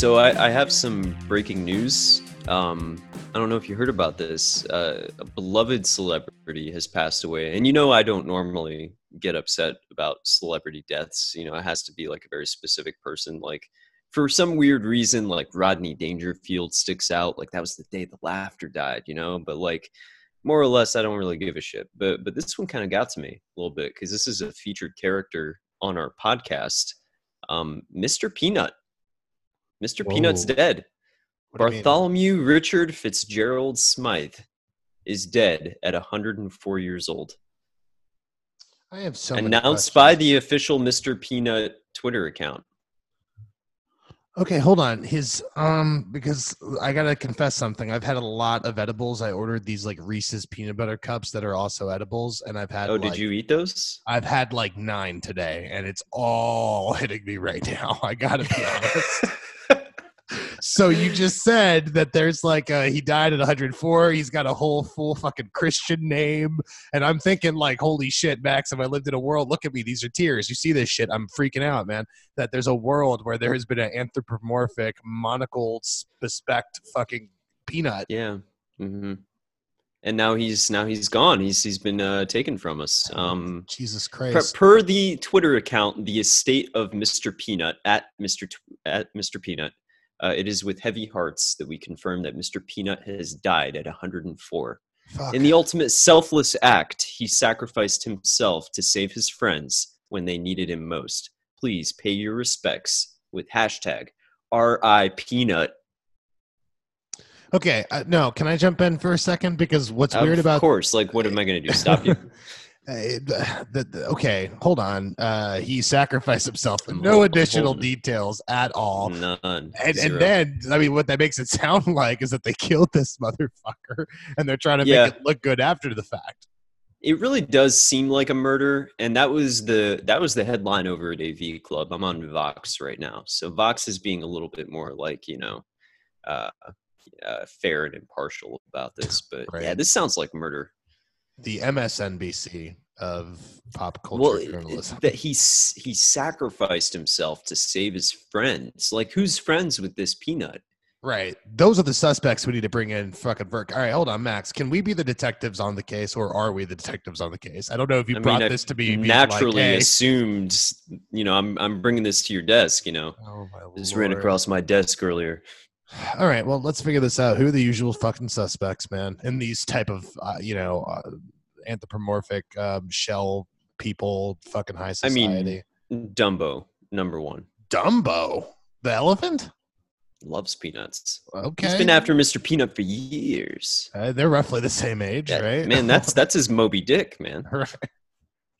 So I, I have some breaking news. Um, I don't know if you heard about this. Uh, a beloved celebrity has passed away, and you know I don't normally get upset about celebrity deaths. You know, it has to be like a very specific person. Like for some weird reason, like Rodney Dangerfield sticks out. Like that was the day the laughter died. You know, but like more or less, I don't really give a shit. But but this one kind of got to me a little bit because this is a featured character on our podcast. Um, Mr. Peanut. Mr. Whoa. Peanut's dead. What do you mean? Bartholomew Richard Fitzgerald Smythe is dead at 104 years old. I have so Announced by the official Mr. Peanut Twitter account. Okay, hold on. His um because I gotta confess something. I've had a lot of edibles. I ordered these like Reese's peanut butter cups that are also edibles, and I've had Oh, like, did you eat those? I've had like nine today, and it's all hitting me right now. I gotta be honest. So you just said that there's like uh he died at 104. He's got a whole full fucking Christian name, and I'm thinking like, holy shit, Max! If I lived in a world, look at me. These are tears. You see this shit? I'm freaking out, man. That there's a world where there has been an anthropomorphic, monocle, suspect fucking peanut. Yeah. Mm-hmm. And now he's now he's gone. He's he's been uh, taken from us. Um, Jesus per, Christ. per the Twitter account, the estate of Mr. Peanut at Mr. T- at Mr. Peanut. Uh, it is with heavy hearts that we confirm that Mr. Peanut has died at 104. Fuck. In the ultimate selfless act, he sacrificed himself to save his friends when they needed him most. Please pay your respects with hashtag RI Peanut. okay, uh, no, can I jump in for a second? Because what's weird of about course, like what am I going to do? Stop you? Uh, the, the, the- okay, hold on. Uh, he sacrificed himself. I'm No additional holding. details at all. None. And, Zero. and then, I mean, what that makes it sound like is that they killed this motherfucker, and they're trying to Yeah. make it look good after the fact. it really does seem like a murder, and that was the that was the headline over at AV Club. I'm on Vox right now, so Vox is being a little bit more like you know, uh, uh, fair and impartial about this. But yeah, this sounds like murder. The MSNBC of pop culture well journalism. that he he sacrificed himself to save his friends like who's friends with this peanut Right. Those are the suspects we need to bring in fucking Verk. All right, hold on, Max. Can we be the detectives on the case or are we the detectives on the case? I don't know if you I mean, brought I this to be naturally Like, hey. assumed you know i'm i'm bringing this to your desk you know Oh, my this ran across my desk earlier All right, well, let's figure this out. Who are the usual fucking suspects, man, in these type of, uh, you know, uh, anthropomorphic um, shell people, fucking high society I mean- dumbo number one Dumbo, the elephant. loves peanuts Okay, he's been after mr peanut for years Uh, they're roughly the same age, Yeah, right? man that's that's his moby dick man right.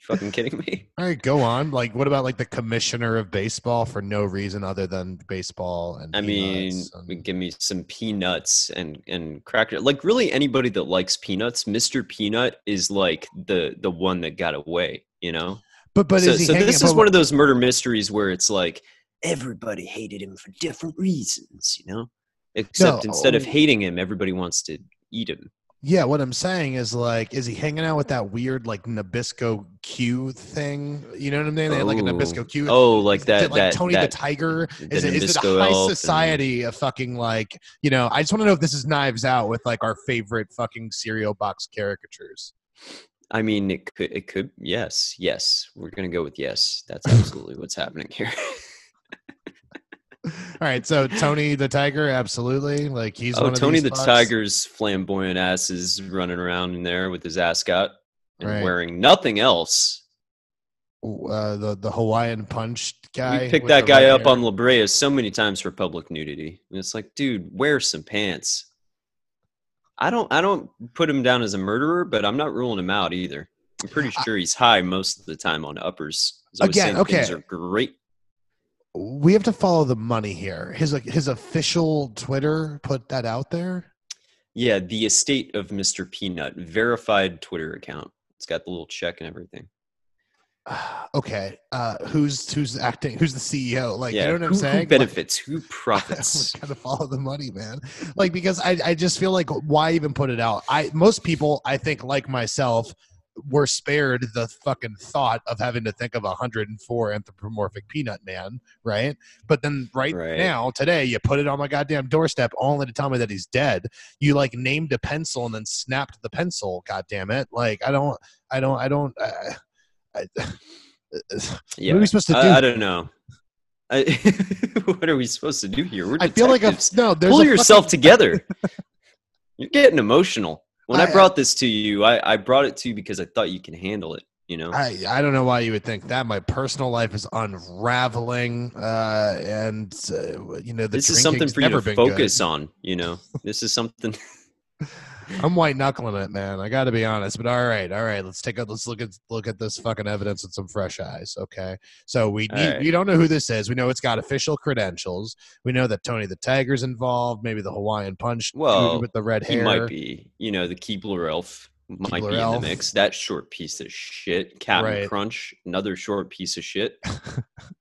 Fucking kidding me All right, go on. Like, what about like the commissioner of baseball for no reason other than baseball and? I mean, and- give me some peanuts and and cracker. Like really, anybody that likes peanuts, Mister Peanut is like the the one that got away. You know. but but so is he so this is one of those murder mysteries where it's like everybody hated him for different reasons. You know. Except instead of oh. hating him, everybody wants to eat him. Yeah, what I'm saying is like, is he hanging out with that weird like Nabisco Q thing? You know what I mean? They had like a oh. Nabisco Q. Oh, like that. it like that Tony that, the Tiger. the Is it, is it a high elf and- society of fucking like you know? I just want to know if this is Knives Out with like our favorite fucking cereal box caricatures. I mean, it could. It could. Yes. Yes. We're gonna go with yes. That's absolutely what's happening here. All right, so Tony the Tiger, absolutely. Like he's oh, one of the Tony the. Tiger's flamboyant ass is running around in there with his ascot and Right. wearing nothing else. Uh, the the Hawaiian Punch guy. we picked that guy up hair. on La Brea so many times for public nudity. And it's like, dude, wear some pants. I don't I don't put him down as a murderer, but I'm not ruling him out either. I'm pretty sure he's high most of the time on uppers. Again, things okay. are great. We have to follow the money here. His like his official Twitter put that out there. Yeah, the estate of Mr. Peanut, verified Twitter account. It's got the little check and everything. okay, uh, who's who's acting? Who's the CEO? Like, yeah, you know what I'm who, saying? who Like, benefits? who profits? profits? gotta follow the money, man. Like because I, I just feel like why even put it out? I most people I think like myself we're spared the fucking thought of having to think of a 104 anthropomorphic peanut man, right? But then right, Right. now, today, you put it on my goddamn doorstep only to tell me that he's dead. You like named a pencil and then snapped the pencil. God damn it! Like I don't, I don't, I don't. Uh, I, Yeah. What are we supposed to do? I, I don't know. I, what are we supposed to do here? We're I feel like detectives. no. There's pull yourself fucking- together. You're getting emotional. When I, I- brought this to you, I, I brought it to you because I thought you can handle it. You know, I, I don't know why you would think that. My personal life is unraveling, uh, and uh, you know the this is something for you to focus good. on. You know, this is something. I'm white knuckling it, man. I got to be honest. But all right, all right. Let's take a let's look at look at this fucking evidence with some fresh eyes. Okay, so we need, right. we don't know who this is. We know it's got official credentials. We know that Tony the Tiger's involved. Maybe the Hawaiian Punch Well, with the red hair. He hair. might be. You know, the Keebler elf might Keebler be elf. in the mix. That short piece of shit. Captain Right. Crunch, another short piece of shit.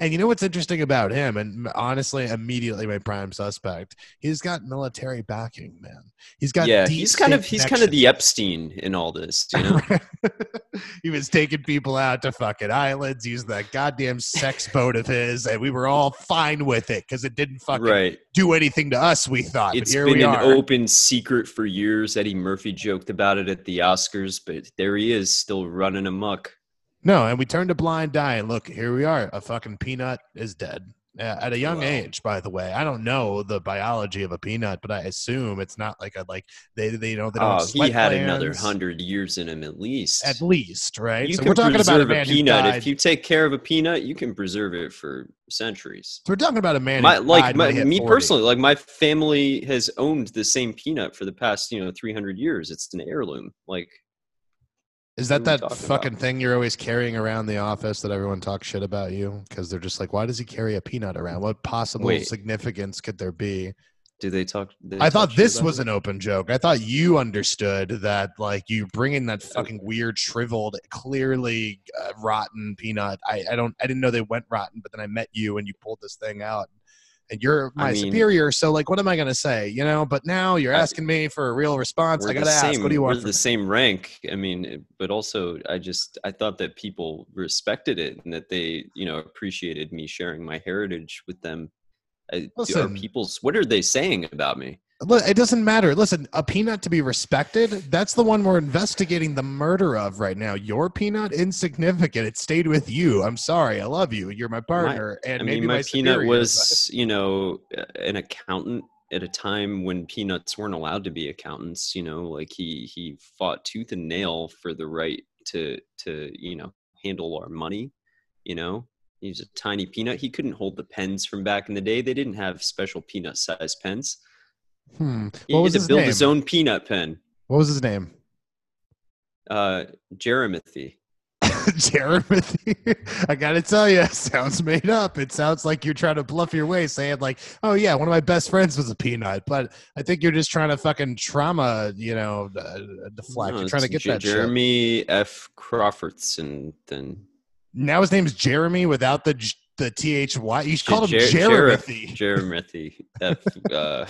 And you know what's interesting about him, and honestly, immediately my prime suspect, he's got military backing, man. He's got yeah, he's kind of he's kind of the. Epstein in all this. You know, he was taking people out to fucking islands, using that goddamn sex boat of his, and we were all fine with it because it didn't fucking right? do anything to us. We thought, It's but here been an open secret for years. Eddie Murphy joked about it at the Oscars, but there he is, still running amok. No, and we turned a blind eye, and look, here we are. A fucking peanut is dead. At a young Wow. age, by the way. I don't know the biology of a peanut, but I assume it's not like a like they they you know they don't. Oh, he had another hundred years in him at least. at least, right? you so can we're talking about a who peanut. If you take care of a peanut, you can preserve it for centuries. so we're talking about a man My, like my, me 40. personally, like my family has owned the same peanut for the past you know three hundred years. It's an heirloom. Like Is that that fucking about? thing you're always carrying around the office that everyone talks shit about you? Because they're just like, why does he carry a peanut around? What possible Wait. significance could there be? do they talk? they I talk thought this was it? an open joke. I thought you understood that, like, you bring in that fucking weird, shriveled, clearly uh, rotten peanut. I, I don't, I didn't know they went rotten, but then I met you and you pulled this thing out. And you're my I mean- superior, so like, what am I gonna say? You know. But now you're asking me for a real response. I the gotta ask. same- What do you want? We're the me? same rank. I mean, eh, but also, I just I thought that people respected it and that they, you know, appreciated me sharing my heritage with them. I, are people's what are they saying about me? It doesn't matter. Listen, a peanut to be respected, that's the one we're investigating the murder of right now. Your peanut, insignificant. It stayed with you. I'm sorry. I love you. You're my partner. and I maybe mean, my, peanut superior, was, you know, an accountant at a time when peanuts weren't allowed to be accountants. You know, like he he fought tooth and nail for the right to to you know handle our money. You know, he's a tiny peanut. He couldn't hold the pens from back in the day. They didn't have special peanut-sized pens. Hmm. He What had to his build name? his own peanut pen. What was his name? Uh, Jeremothy. Jeremy. I gotta tell you, sounds made up. It sounds like you're trying to bluff your way, saying like, "Oh yeah, one of my best friends was a peanut," but I think you're just trying to fucking trauma, you know, uh, deflect. No, you're trying to get that shit. Jeremy F. Crawfordson. Then Now his name's Jeremy without the J- the T H Y. You should call him Jer- Jeremy. Jeremothy. F, uh,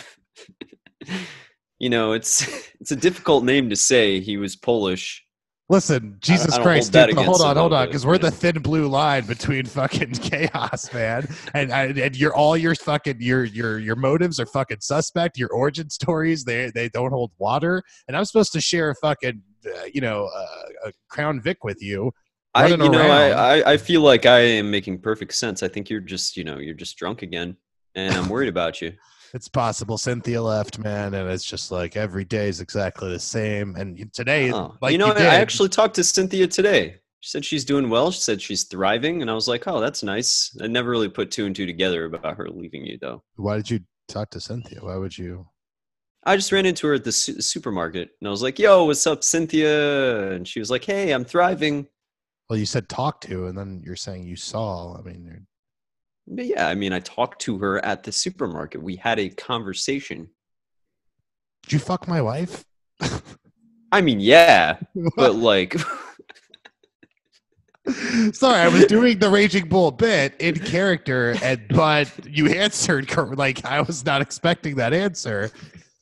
you know, it's it's a difficult name to say. He was Polish. Listen, Jesus I Christ, hold dude, hold on, hold on, because we're the thin blue line between fucking chaos, man, and and and your all your fucking your your your motives are fucking suspect. Your origin stories they they don't hold water, and I'm supposed to share a fucking uh, you know uh, a Crown Vic with you. I, you know, I. I I feel like I am making perfect sense. I think you're just, you know, you're just drunk again, and I'm worried about you. It's possible Cynthia left, man, and it's just like every day is exactly the same. And today, Oh, like you know, did, I actually talked to Cynthia today. She said she's doing well. She said she's thriving, and I was like, oh, that's nice. I never really put two and two together about her leaving you, though. why did you talk to Cynthia? Why would you? I just ran into her at the su- supermarket, and I was like, "Yo, what's up, Cynthia?" And she was like, "Hey, I'm thriving." Well, you said talk to, and then you're saying you saw. I mean, you're, But yeah, I mean, I talked to her at the supermarket. We had a conversation. did you fuck my wife? I mean, yeah, but like, Sorry, I was doing the Raging Bull bit in character, and but you answered like I was not expecting that answer.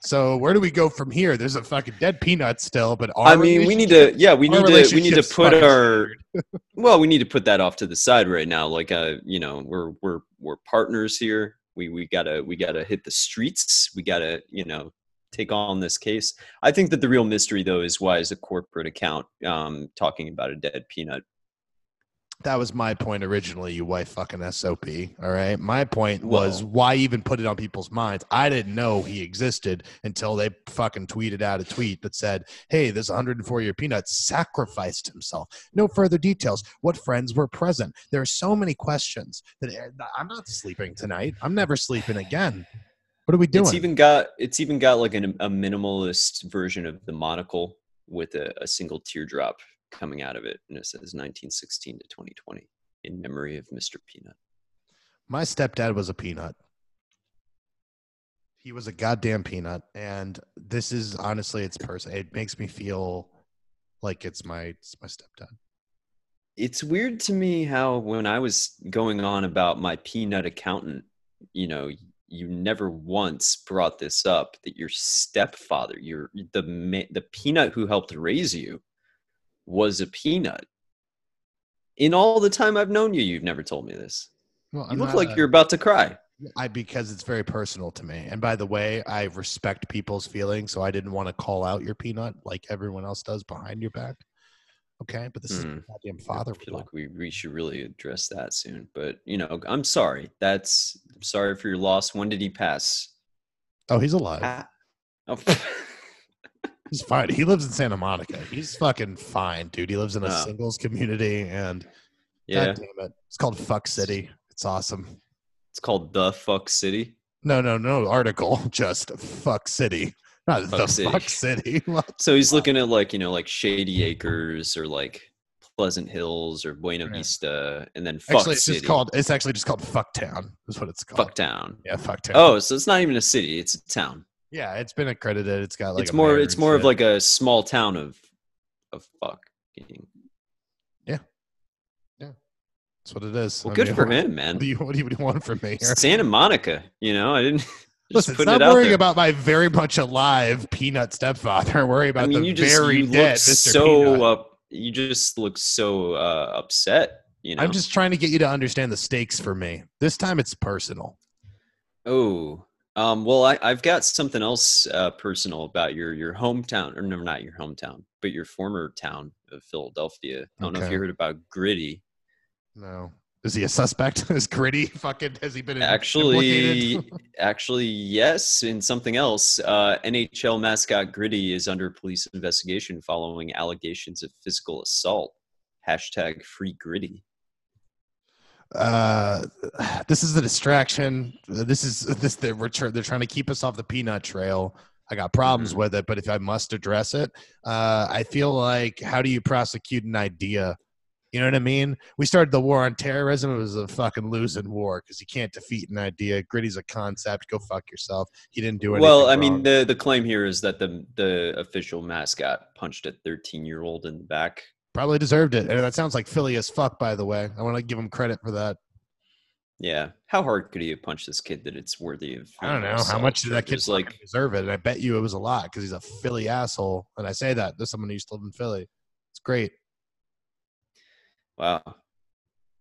So where do we go from here? There's a fucking dead peanut still, but I mean, we need to. Yeah, we need to. We need to put our. Well, we need to put that off to the side right now. Like, uh, you know, we're we're we're partners here. We we gotta we gotta hit the streets. We gotta you know take on this case. I think that the real mystery though is why is a corporate account um talking about a dead peanut. That was my point originally, you white fucking SOP. All right. My point was why even put it on people's minds? I didn't know he existed until they fucking tweeted out a tweet that said, Hey, this 104 year peanut sacrificed himself. No further details. What friends were present? There are so many questions that eh, I'm not sleeping tonight. I'm never sleeping again. What are we doing? It's even got it's even got like an, a minimalist version of the monocle with a, a single teardrop coming out of it, and it says 1916 to 2020 in memory of Mr. Peanut. My stepdad was a peanut. He was a goddamn peanut, and this is honestly, it's person. It makes me feel like it's my it's my stepdad. It's weird to me how when I was going on about my peanut accountant, you know, you never once brought this up that your stepfather, your the the peanut who helped raise you, was a peanut. In all the time I've known you, you've never told me this. Well, You look like you're about to cry. I because it's very personal to me. And by the way, I respect people's feelings, so I didn't want to call out your peanut like everyone else does behind your back. Okay, but this is Hmm. my goddamn father. I feel like we, we should really address that soon. But you know, I'm sorry. That's I'm sorry for your loss. When did he pass? oh, he's alive. Ah. Oh, He's fine. He lives in Santa Monica. He's fucking fine, dude. He lives in a Oh. singles community, and yeah. God damn it, it's called Fuck City. It's awesome. It's called the fuck city. No, no, no article. Just fuck city. Not Fuck the City. fuck city. So he's looking at like you know like Shady Acres or like Pleasant Hills or Buena Yeah. Vista, and then fuck actually, it's city, just called. It's actually just called Fuck Town. Is what it's called. fuck town. Yeah, Fuck Town. Oh, so it's not even a city; it's a town. Yeah, it's been accredited. It's got like. it's more. It's more of like a small town of of fuck. Yeah, yeah, that's what it is. Well, I good mean, for what- him, What man. do you What do you want from me here? Santa Monica, you know, I didn't just Listen, stop worrying there. about my very much alive peanut stepfather. Worry about I mean, the you just very you dead look Mr. so up. You just look so uh, upset. You know. I'm just trying to get you to understand the stakes for me. This time it's personal. Oh, um, well, I, I've got something else uh, personal about your your hometown, or no, not your hometown, but your former town of Philadelphia. I don't know if you heard about Gritty. No. Is he a suspect? Is Gritty fucking has he been Actually, actually, yes. In something else, uh, NHL mascot Gritty is under police investigation following allegations of physical assault. Hashtag free Gritty. Uh this is a distraction. This is this they're we're they're trying to keep us off the peanut trail. I got problems Mhm. with it, but if I must address it, uh I feel like how do you prosecute an idea? You know what I mean? We started the war on terrorism. It was a fucking losing war because you can't defeat an idea. Gritty's a concept. Go fuck yourself. He didn't do anything. Well, I mean, the the claim here is that the the official mascot punched a 13 year old in the back. Probably deserved it. And that sounds like Philly as fuck, by the way. I want to give him credit for that. Yeah, how hard could he have punched this kid that it's worthy of? I don't know how much did that kid like? deserve it, and I bet you it was a lot because he's a Philly asshole. And I say that there's someone who used to live in Philly. It's great. Wow.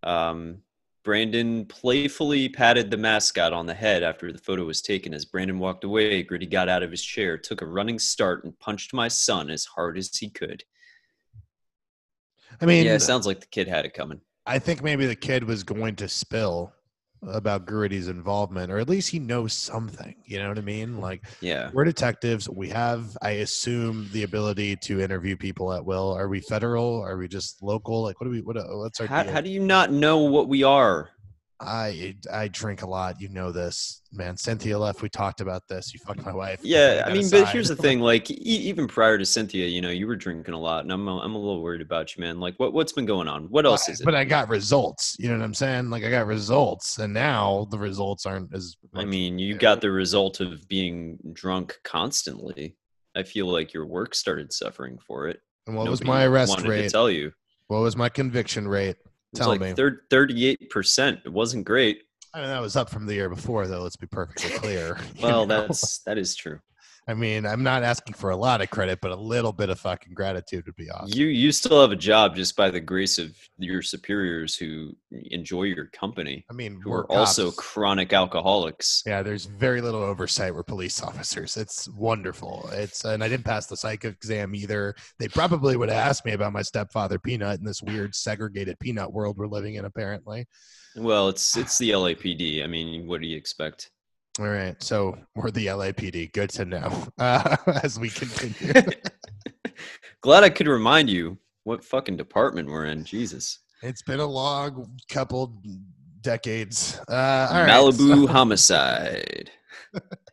Um, Brandon playfully patted the mascot on the head after the photo was taken. As Brandon walked away, Gritty got out of his chair, took a running start, and punched my son as hard as he could. I mean, yeah, it sounds like the kid had it coming. I think maybe the kid was going to spill about Gritty's involvement, or at least he knows something. You know what I mean? Like Yeah. we're detectives. We have, I assume, the ability to interview people at will. Are we federal? Are we just local? Like, what do we? What? What's our? How, deal? how do you not know what we are? I I drink a lot. You know this, man. Cynthia left. We talked about this. You fucked my wife. Yeah, I mean, but here's the thing. Like, e- even prior to Cynthia, you know, you were drinking a lot, and I'm a, I'm a little worried about you, man. Like, what what's been going on? What else But- is it? But I got results. You know what I'm saying? Like I got results, and now the results aren't as. I mean, you got the result of being drunk constantly. I feel like your work started suffering for it. And what was my arrest wanted To rate? tell you, What was my conviction rate? It's Tell like me. 38%. It wasn't great. I mean, that was up from the year before, though. Let's be perfectly clear. you Well, know? that's that is true. I mean, I'm not asking for a lot of credit, but a little bit of fucking gratitude would be awesome. You you still have a job just by the grace of your superiors who enjoy your company, I mean, who we're are also chronic alcoholics. Yeah, there's very little oversight. We're police officers. It's wonderful. It's and I didn't pass the psych exam either. They probably would have asked me about my stepfather Peanut in this weird segregated peanut world we're living in. Apparently. Well, it's it's the LAPD. I mean, what do you expect? All right, so we're the LAPD. Good to know. Uh, as we continue. Glad I could remind you what fucking department we're in. Jesus. it's been a long couple decades. Uh, all right, Malibu homicide.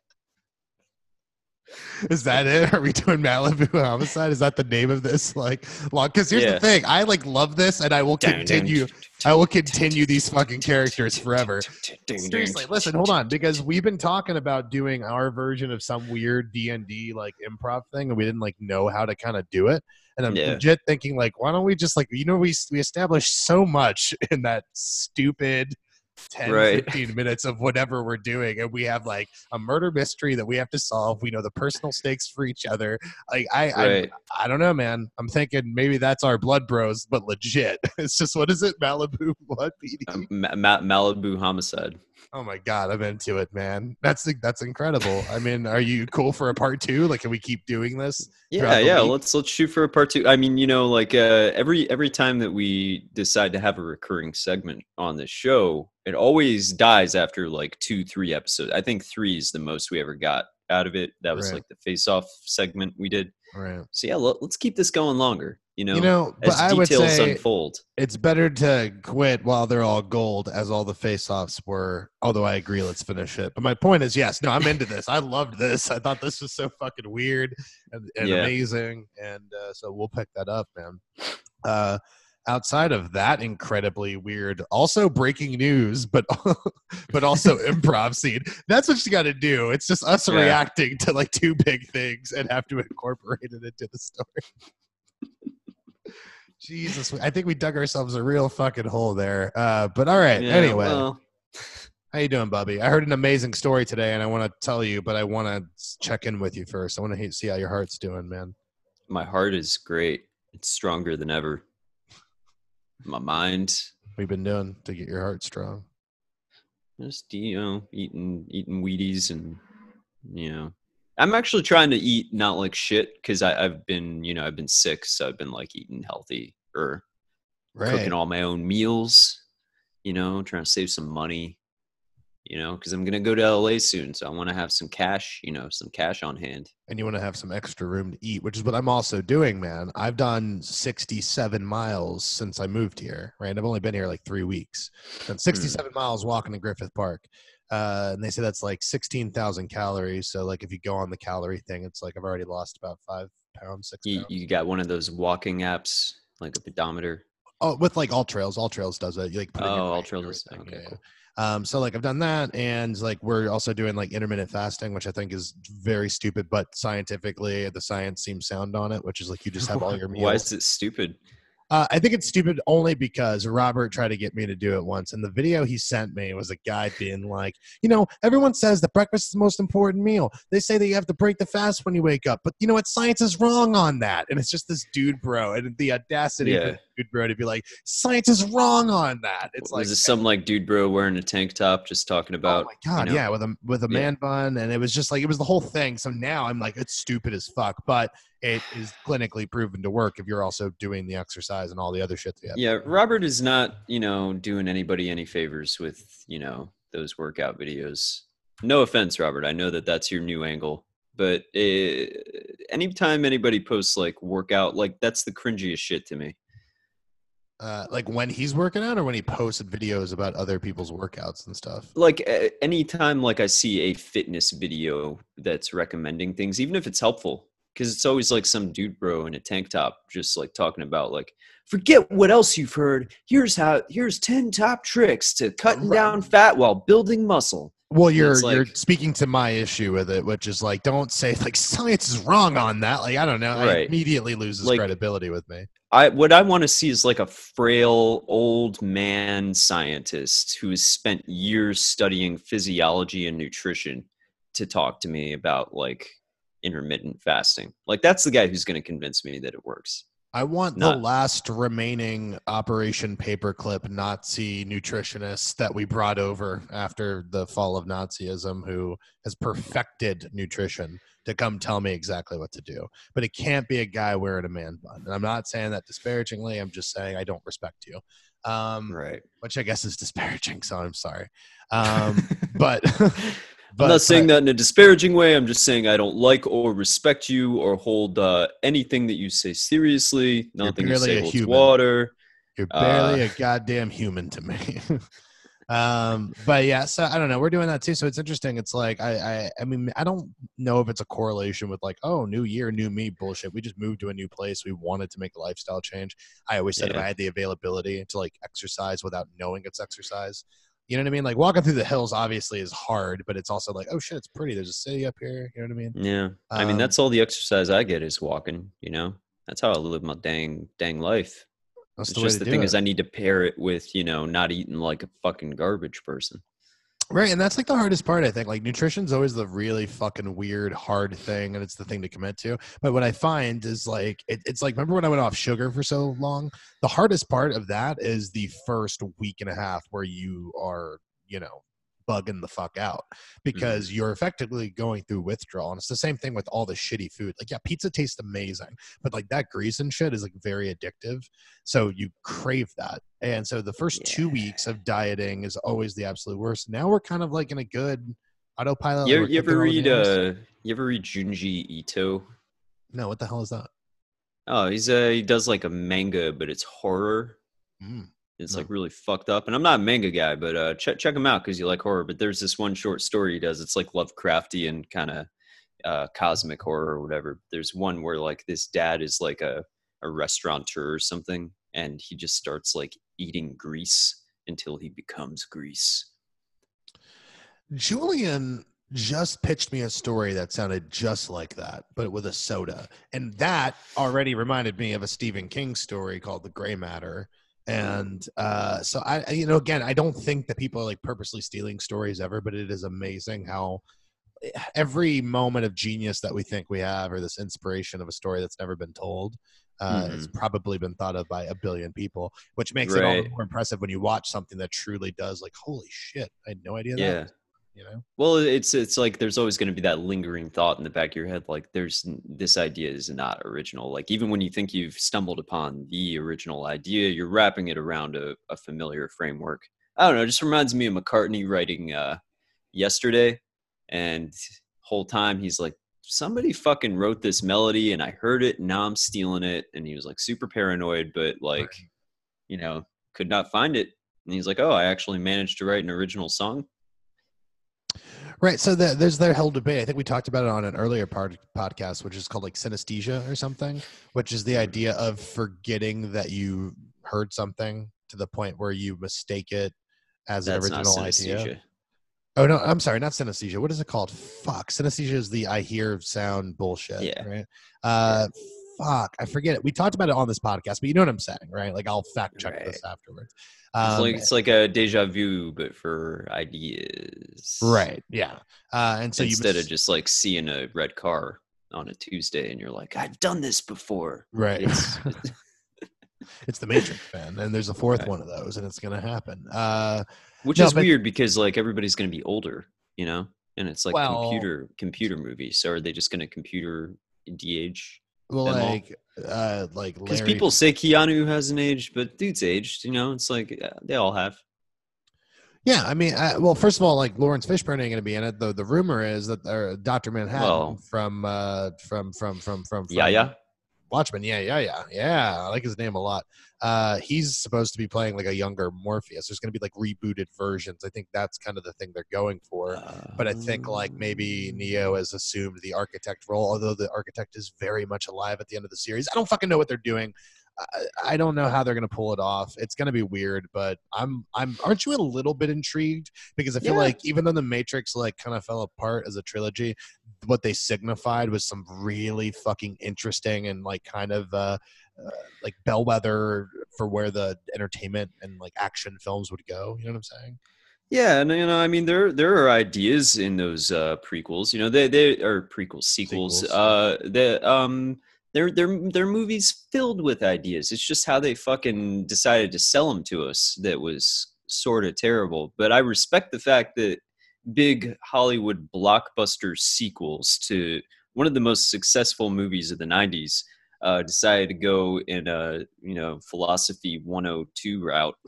Is that it? Are we doing Malibu Homicide? Is that the name of this? Like, long? Because here's Yeah. the thing: I like love this, and I will continue. I will continue these fucking characters forever. Seriously, listen, hold on, because we've been talking about doing our version of some weird D and D like improv thing, and we didn't like know how to kind of do it. And I'm Yeah. legit thinking, like, why don't we just like, you know, we we established so much in that stupid 10, Right. 15 minutes of whatever we're doing, and we have like a murder mystery that we have to solve. We know the personal stakes for each other. Like, I, I Right. I don't know, man. I'm thinking maybe that's our blood bros, but legit. It's just what is it, Malibu Blood PD? Um, Ma- Ma- Malibu homicide. Oh my god, I'm into it, man. That's that's incredible. I mean, are you cool for a part two? Like, can we keep doing this? Yeah, yeah. week? Let's let's shoot for a part two. I mean, you know, like uh, every every time that we decide to have a recurring segment on this show, it always dies after like two, three episodes. I think three is the most we ever got out of it. That was Right. like the face-off segment we did. Right. So yeah, let, us keep this going longer. You know, You know, but as I would details say unfold. it's better to quit while they're all gold, as all the face-offs were. Although I agree, let's finish it. But my point is, yes, no, I'm into this. I loved this. I thought this was so fucking weird and, and Yeah. amazing, and uh, so we'll pick that up, man. Uh, outside of that incredibly weird also breaking news but but also improv scene. That's what you got to do. It's just us Yeah. reacting to like two big things and have to incorporate it into the story. Jesus i think we dug ourselves a real fucking hole there. Uh but all right Yeah, anyway. well, how you doing bubby? I heard an amazing story today and i want to tell you but i want to check in with you first. I want to see how your heart's doing man. My heart is great. It's stronger than ever. My mind, we've been doing to get your heart strong just you know, eating eating Wheaties and you know, I'm actually trying to eat not like shit because I've been you know I've been sick, so I've been like eating healthy or right cooking all my own meals. You know, trying to save some money. You know, because I'm gonna go to LA soon, so I want to have some cash. You know, some cash on hand. and you want to have some extra room to eat, which is what I'm also doing, man. I've done 67 miles since I moved here, right? I've only been here like three weeks. Done 67 miles walking to Griffith Park. Uh, and they say that's like 16,000 calories. So, like, if you go on the calorie thing, it's like I've already lost about five pounds, six You, pounds. you got one of those walking apps like a pedometer. Oh, with like All Trails, AllTrails does it. You like put Oh, AllTrails okay, yeah, cool. Um, so like I've done that, and like we're also doing like intermittent fasting, which I think is very stupid, but scientifically the science seems sound on it, which is like you just have all your meals. Why is it stupid? Uh, I think it's stupid only because Robert tried to get me to do it once, and the video he sent me was a guy being like, you know, everyone says that breakfast is the most important meal. They say that you have to break the fast when you wake up, but you know what? Science is wrong on that. And it's just this dude, bro, and the audacity of Yeah. Dude, bro, to be like, science is wrong on that. It's was like it some like dude bro wearing a tank top just talking about oh my god, know? yeah, with a with a Yeah. man bun, and it was just like it was the whole thing. So now I'm like, it's stupid as fuck, but it is clinically proven to work if you're also doing the exercise and all the other shit. that you have yeah robert is not you know doing anybody any favors with you know those workout videos no offense robert i know that that's your new angle but uh, anytime anybody posts like workout like that's the cringiest shit to me Uh, like when he's working out, or when he posted videos about other people's workouts and stuff. like anytime like i see a fitness video that's recommending things even if it's helpful because it's always like some dude bro in a tank top just like talking about like forget what else you've heard here's how here's 10 top tricks to cutting Right. down fat while building muscle Well, you're it's you're speaking to my issue with it, which is like, don't say like science is wrong on that. Like, I don't know. It immediately loses Like- credibility with me. I what I want to see is like a frail old man scientist who has spent years studying physiology and nutrition to talk to me about like intermittent fasting. Like that's the guy who's going to convince me that it works. I want Not- the last remaining Operation Paperclip Nazi nutritionist that we brought over after the fall of Nazism, who has perfected nutrition, to come tell me exactly what to do. But it can't be a guy wearing a man bun. And I'm not saying that disparagingly. I'm just saying I don't respect you, um, Right. which I guess is disparaging. So I'm sorry. Um, but I'm not saying that in a disparaging way. I'm just saying I don't like or respect you or hold uh, anything that you say seriously. Nothing you say a holds human. water. You're barely Uh, a goddamn human to me. um, but yeah, so I don't know. We're doing that too, so it's interesting. It's like I, I, I mean, I don't know if it's a correlation with like, oh, new year, new me bullshit. We just moved to a new place. We wanted to make a lifestyle change. I always said if I had the availability to like exercise without knowing it's exercise, you know what I mean? Like walking through the hills obviously is hard, but it's also like, oh shit, it's pretty. There's a city up here. You know what I mean? Yeah. I mean, Um, that's all the exercise I get is walking, you know? That's how I live my dang, dang life. That's It's the just the thing it. is I need to pair it with, you know, not eating like a fucking garbage person. Right, and that's like the hardest part. I think like nutrition's always the really fucking weird, hard thing, and it's the thing to commit to. But what I find is like it, it's like remember when I went off sugar for so long? The hardest part of that is the first week and a half where you are, you know, bugging the fuck out because you're effectively going through withdrawal. And it's the same thing with all the shitty food. Like, yeah, pizza tastes amazing, but like that grease and shit is like very addictive. So you crave that. And so the first two weeks of dieting is always the absolute worst. Now we're kind of like in a good autopilot. You, ever- you ever read uh you ever read Junji Ito? No, what the hell is that? Oh, he's uh he does like a manga, but it's horror. Mm. It's No. like really fucked up. And I'm not a manga guy, but uh check check him out because you like horror. But there's this one short story he does. It's like Lovecrafty and kind of uh cosmic horror or whatever. There's one where like this dad is like a, a restaurateur or something, and he just starts like eating grease until he becomes grease. Julian just pitched me a story that sounded just like that, but with a soda. And that already reminded me of a Stephen King story called The Gray Matter. And uh, so I, you know, again, I don't think that people are like purposely stealing stories ever, but it is amazing how every moment of genius that we think we have, or this inspiration of a story that's never been told, uh, it's probably been thought of by a billion people, which makes it all the more impressive when you watch something that truly does. Like, holy shit, I had no idea. That. You know. Well, it's it's like there's always going to be that lingering thought in the back of your head, like there's this idea is not original. Like even when you think you've stumbled upon the original idea, you're wrapping it around a, a familiar framework. I don't know. It just reminds me of McCartney writing uh, yesterday, and whole time he's like, somebody fucking wrote this melody, and I heard it, and now I'm stealing it, and he was like super paranoid, but like, you know, could not find it, and he's like, oh, I actually managed to write an original song. Right. So the, there's their whole debate. I think we talked about it on an earlier part, podcast, which is called like synesthesia or something, which is the idea of forgetting that you heard something to the point where you mistake it as That's an original idea. Oh no, I'm sorry, not synesthesia. What is it called? Fuck. Synesthesia is the I hear sound bullshit. Yeah. Right. Uh, fuck. I forget it. We talked about it on this podcast, but you know what I'm saying, right? Like I'll fact check Right. this afterwards. It's Um, like it's like a deja vu, but for ideas. right. Yeah. Uh, and so Instead you of just like seeing a red car on a Tuesday, and you're like, I've done this before. right. It's, it's the Matrix, man, and there's a fourth Right. one of those, and it's gonna happen. Uh, which No, is but- weird because like everybody's gonna be older, you know, and it's like Well- computer computer movies. So are they just gonna computer de-age? Well, Them all. like, uh, like Because Larry. people say Keanu hasn't aged, but dude's aged. You know, it's like they all have. yeah, I mean, uh, well, first of all, like Laurence Fishburne ain't gonna be in it. Though the rumor is that uh, Doctor Manhattan Well- from, uh, from from from from from Yeah, yeah. Watchmen. Yeah, yeah, yeah, yeah. I like his name a lot. Uh, he's supposed to be playing like a younger Morpheus. There's gonna be like rebooted versions. I think that's kind of the thing they're going for. but I think like maybe Neo has assumed the architect role, although the architect is very much alive at the end of the series. I don't fucking know what they're doing. I, I don't know how they're gonna pull it off. It's gonna be weird, but I'm I'm. Aren't you a little bit intrigued? Because I feel Yeah. like even though the Matrix like kind of fell apart as a trilogy, what they signified was some really fucking interesting and like kind of uh, uh like bellwether for where the entertainment and like action films would go. You know what I'm saying? Yeah, and you know, I mean, there there are ideas in those uh, prequels. You know, they they are prequels, sequels. Sequels. Uh, the um, they're they're they're movies filled with ideas. It's just how they fucking decided to sell them to us that was sort of terrible. But I respect the fact that big Hollywood blockbuster sequels to one of the most successful movies of the '90s uh, decided to go in a you know philosophy 102 route.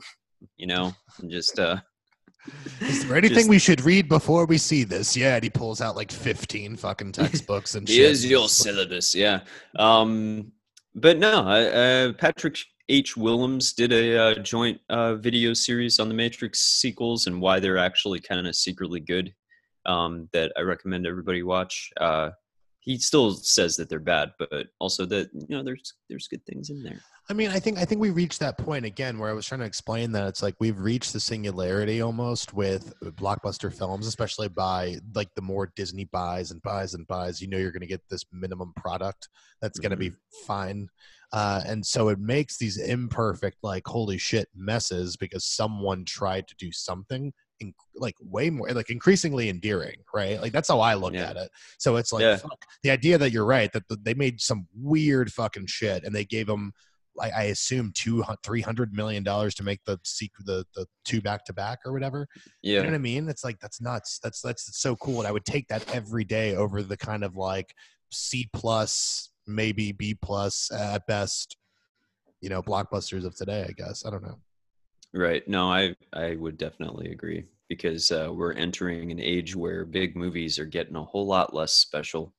You know, and just uh, Is there anything Just- we should read before we see this? Yeah, and he pulls out like 15 fucking textbooks and shit. Here's your syllabus, yeah. Um, but no, uh, uh, Patrick H. Willems did a uh, joint uh, video series on the Matrix sequels and why they're actually kind of secretly good. Um, that I recommend everybody watch. He still says that they're bad, but also that you know there's there's good things in there. I mean, I think I think we reached that point again where I was trying to explain that it's like we've reached the singularity almost with blockbuster films, especially by like the more Disney buys and buys and buys. You know, you're going to get this minimum product that's going to be fine, uh, and so it makes these imperfect, like holy shit messes because someone tried to do something. In, like way more like increasingly endearing right like that's how i look Yeah. at it so it's like Yeah. fuck, the idea that you're right that th- they made some weird fucking shit and they gave them I, I assume two three hundred million dollars to make the sequ- the the two back to back or whatever. Yeah, You know what I mean? It's like that's nuts. That's that's so cool, and I would take that every day over the kind of like C plus, maybe B plus at best. You know, blockbusters of today. I guess I don't know. right. No, I I would definitely agree because uh, we're entering an age where big movies are getting a whole lot less special.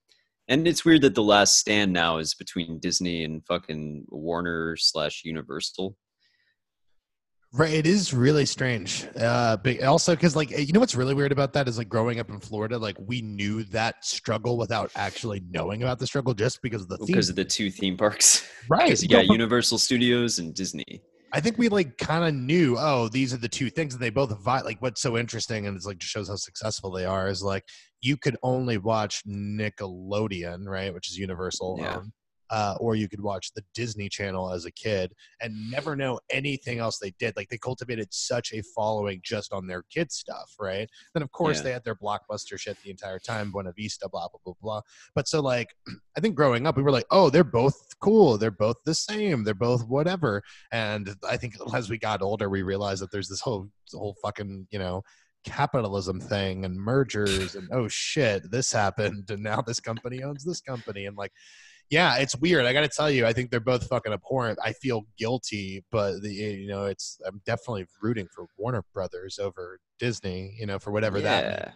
And it's weird that the last stand now is between Disney and fucking Warner slash Universal. Right, it is really strange. Uh, but also because like you know what's really weird about that is like growing up in Florida, like we knew that struggle without actually knowing about the struggle just because of the theme. because of the two theme parks. right, Because you got Universal Studios and Disney. I think we like kind of knew, oh, these are the two things, and they both vi- like what's so interesting, and it's like just shows how successful they are. Is like you could only watch Nickelodeon, right, which is Universal, Yeah. owned, uh, or you could watch the Disney Channel as a kid and never know anything else they did. Like they cultivated such a following just on their kid stuff, right? Then of course Yeah. they had their blockbuster shit the entire time, Buena Vista, blah blah blah blah. But so like, I think growing up, we were like, oh, they're both cool, they're both the same, they're both whatever. And I think as we got older, we realized that there's this whole whole fucking you know capitalism thing and mergers and oh shit, this happened and now this company owns this company and like. Yeah, it's weird. I got to tell you, I think they're both fucking abhorrent. I feel guilty, but the, eh, you know, it's I'm definitely rooting for Warner Brothers over Disney. You know, for whatever that. yeah.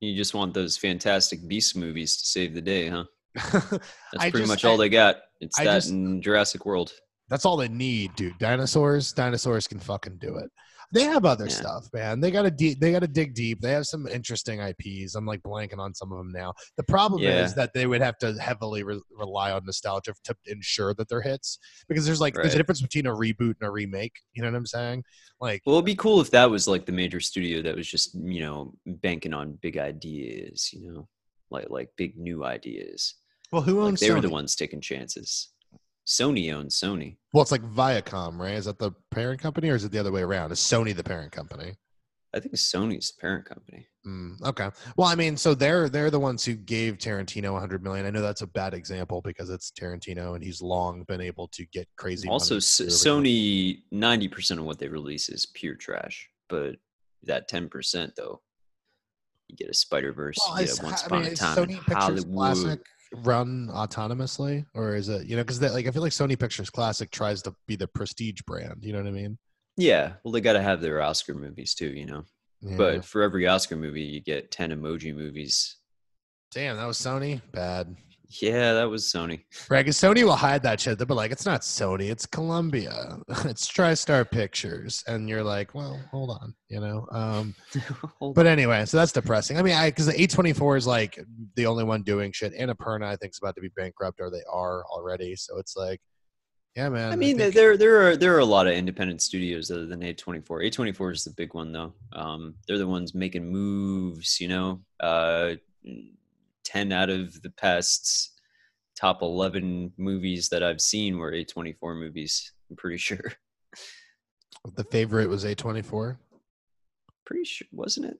You just want those fantastic beast movies to save the day, huh? That's pretty just- much all they got. It's I that just- and Jurassic World. That's all they need, dude. Dinosaurs, dinosaurs can fucking do it. They have other Yeah. stuff, man. They gotta de- they gotta dig deep. They have some interesting IPs. I'm like blanking on some of them now. The problem Yeah. is that they would have to heavily re- rely on nostalgia to ensure that they're hits because there's like there's a difference between a reboot and a remake. You know what I'm saying? Like, Well, it'd be cool if that was like the major studio that was just, you know, banking on big ideas, you know, like like big new ideas. well, who Like owns they were the ones taking chances. Sony owns Sony. Well, it's like Viacom, right? Is that the parent company, or is it the other way around? Is Sony the parent company? I think Sony's the parent company. Mm, okay. Well, I mean, so they're they're the ones who gave Tarantino 100 million. I know that's a bad example because it's Tarantino, and he's long been able to get crazy. Also, money S- to do everything. Sony, ninety percent of what they release is pure trash. But that ten percent, though, you get a Spider Verse, Well, you get Once I Upon mean, a Time in Sony Pictures Hollywood. Classic run autonomously, or is it you know because like I feel like Sony Pictures Classic tries to be the prestige brand. You know what I mean? Yeah, well, they got to have their Oscar movies too, you know. Yeah. But for every Oscar movie, you get ten emoji movies. damn, that was Sony. Bad. Yeah, that was Sony. Right, 'cause Sony will hide that shit. They'll be like, it's not Sony, it's Columbia. it's TriStar Pictures. And you're like, well, hold on, you know? Um, but anyway, so that's depressing. I mean, I because the A24 is like the only one doing shit. Annapurna, I think, is about to be bankrupt, or they are already. So it's like, yeah, man. I mean, think- there there are there are a lot of independent studios other than A24. A24 is the big one though. Um, they're the ones making moves. You know, uh, ten out of the past top eleven movies that I've seen were A24 movies. I'm pretty sure. the favorite was A24. Pretty sure, wasn't it?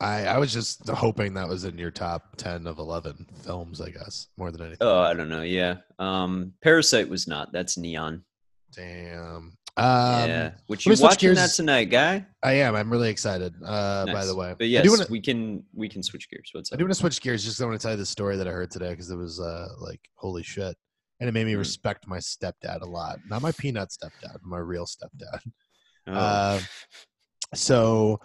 I, I was just hoping that was in your top 10 of 11 films, I guess, more than anything. Oh, I don't know. Yeah. Um, Parasite was not. That's Neon. Damn. Um, yeah. Which you watching that tonight, guy? I am. I'm really excited, uh, by the way. But yes, wanna- we can we can switch gears. What's up? I do want to switch gears. Just I want to tell you the story that I heard today because it was uh, like holy shit, and it made me Hmm. respect my stepdad a lot. Not my peanut stepdad, my real stepdad. Oh. Uh, so,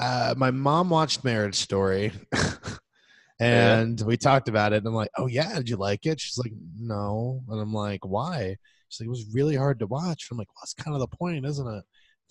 uh, my mom watched Marriage Story, and we talked about it. And I'm like, "Oh yeah, did you like it?" She's like, "No," and I'm like, "Why?" She's like, "It was really hard to watch." I'm like, "Well, that's kind of the point, isn't it?"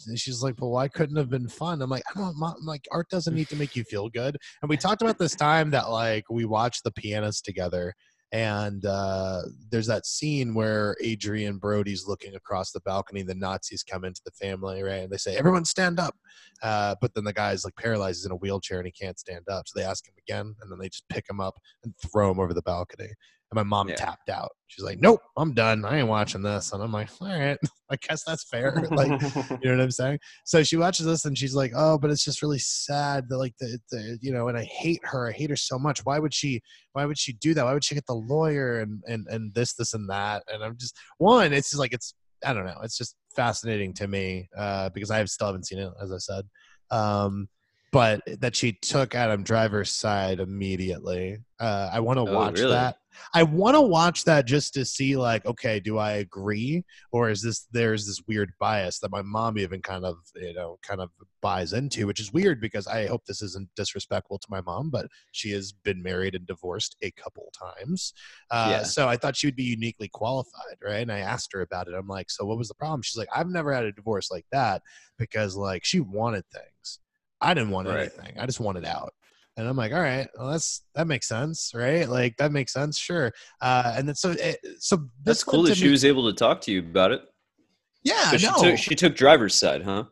And she's like, "Well, why couldn't it have been fun?" I'm like, "I don't. I'm like, art doesn't need to make you feel good." And we talked about this time that like we watched The Pianist together, and uh, there's that scene where Adrien Brody's looking across the balcony. The Nazis come into the family, right? And they say, "Everyone stand up," uh, but then the guy's like paralyzed, he's in a wheelchair, and he can't stand up. So they ask him again, and then they just pick him up and throw him over the balcony. And my mom Yeah. tapped out. She's like, "Nope, I'm done. I ain't watching this." And I'm like, "All right, I guess that's fair." like, you know what I'm saying? So she watches this and she's like, "Oh, but it's just really sad that like the, the you know." And I hate her. I hate her so much. Why would she? Why would she do that? Why would she get the lawyer and and and this this and that? And I'm just one. It's just like it's I don't know. It's just fascinating to me uh, because I have still haven't seen it, as I said. Um, but that she took Adam Driver's side immediately. Uh, I want to Oh, watch really? that. I want to watch that just to see, like, okay, do I agree, or is this there's this weird bias that my mom even kind of, you know, kind of buys into, which is weird because I hope this isn't disrespectful to my mom, but she has been married and divorced a couple times, uh, Yeah. so I thought she would be uniquely qualified, right? And I asked her about it. I'm like, so what was the problem? She's like, I've never had a divorce like that because like she wanted things. I didn't want Right. anything. I just wanted out. And I'm like, all right, well, that's that makes sense, right? Like that makes sense, sure. Uh, and then so, it, so this That's cool that she me- was able to talk to you about it. yeah, she no, took she took driver's side, huh?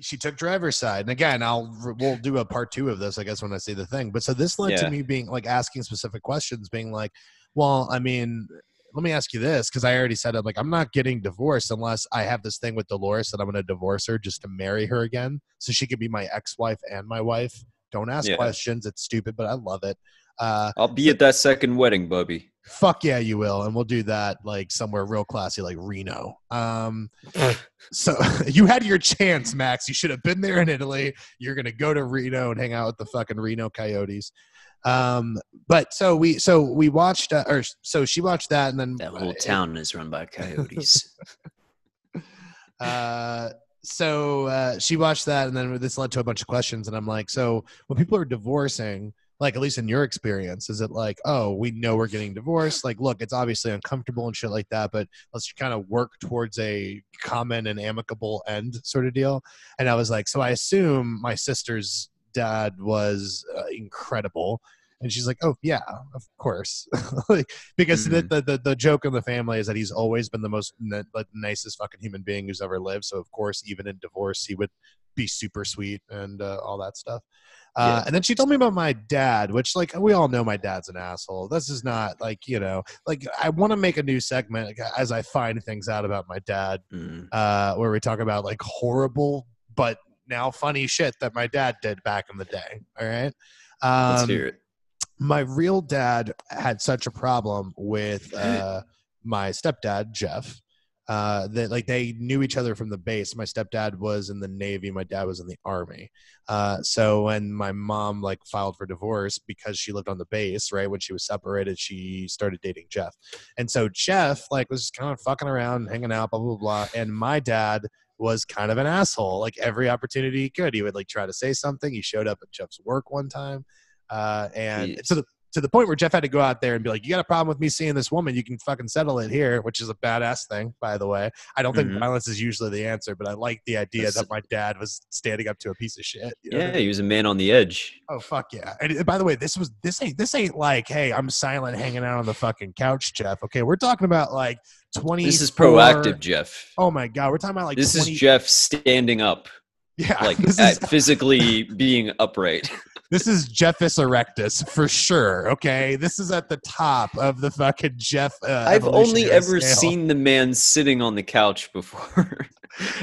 she took driver's side. And again, I'll we'll do a part two of this, I guess, when I see the thing. But so this led Yeah. to me being like asking specific questions, being like, well, I mean, let me ask you this because I already said it. Like, I'm not getting divorced unless I have this thing with Dolores that I'm going to divorce her just to marry her again, so she could be my ex-wife and my wife. Don't ask Yeah. questions. It's stupid, but I love it. Uh, I'll be at that second wedding, Bubby. fuck yeah, you will, and we'll do that like somewhere real classy, like Reno. Um, so you had your chance, Max. You should have been there in Italy. You're gonna go to Reno and hang out with the fucking Reno Coyotes. Um, but so we so we watched, uh, or so she watched that, and then That whole town is run by coyotes. uh, so uh, she watched that, and then this led to a bunch of questions. And I'm like, so when people are divorcing, like at least in your experience, is it like, oh, we know we're getting divorced? Like, look, it's obviously uncomfortable and shit like that, but let's kind of work towards a common and amicable end, sort of deal. And I was like, so I assume my sister's dad was uh, incredible. And she's like, "Oh yeah, of course," like because the, the the the joke in the family is that he's always been the most like nicest fucking human being who's ever lived. So of course, even in divorce, he would be super sweet and uh, all that stuff. Uh, Yeah. And then she told me about my dad, which like we all know my dad's an asshole. This is not like you know like I want to make a new segment like, as I find things out about my dad, Mm. uh, where we talk about like horrible but now funny shit that my dad did back in the day. All right. Let's Um, hear it. My real dad had such a problem with uh, my stepdad Jeff uh, that like they knew each other from the base. My stepdad was in the Navy, my dad was in the Army. Uh, so when my mom like filed for divorce because she lived on the base, right when she was separated, she started dating Jeff, and so Jeff like was just kind of fucking around, hanging out, blah blah blah, and my dad was kind of an asshole. Like every opportunity he could, he would like try to say something. He showed up at Jeff's work one time uh, and Jeez. to the to the point where Jeff had to go out there and be like, "You got a problem with me seeing this woman? You can fucking settle it here," which is a badass thing, by the way. I don't think Mhm. violence is usually the answer, but I like the idea That's- that my dad was standing up to a piece of shit. you know what I Yeah, mean? he was a man on the edge. Oh fuck yeah! And by the way, this was this ain't this ain't like, hey, I'm silent, hanging out on the fucking couch, Jeff. Okay, we're talking about like twenty. This is proactive, Jeff. Oh my god, we're talking about like this 20, is Jeff standing up. Yeah, like this at is physically being upright. this is Jeffus erectus for sure. Okay, this is at the top of the fucking Jeff. Uh, I've only ever scale. seen the man sitting on the couch before.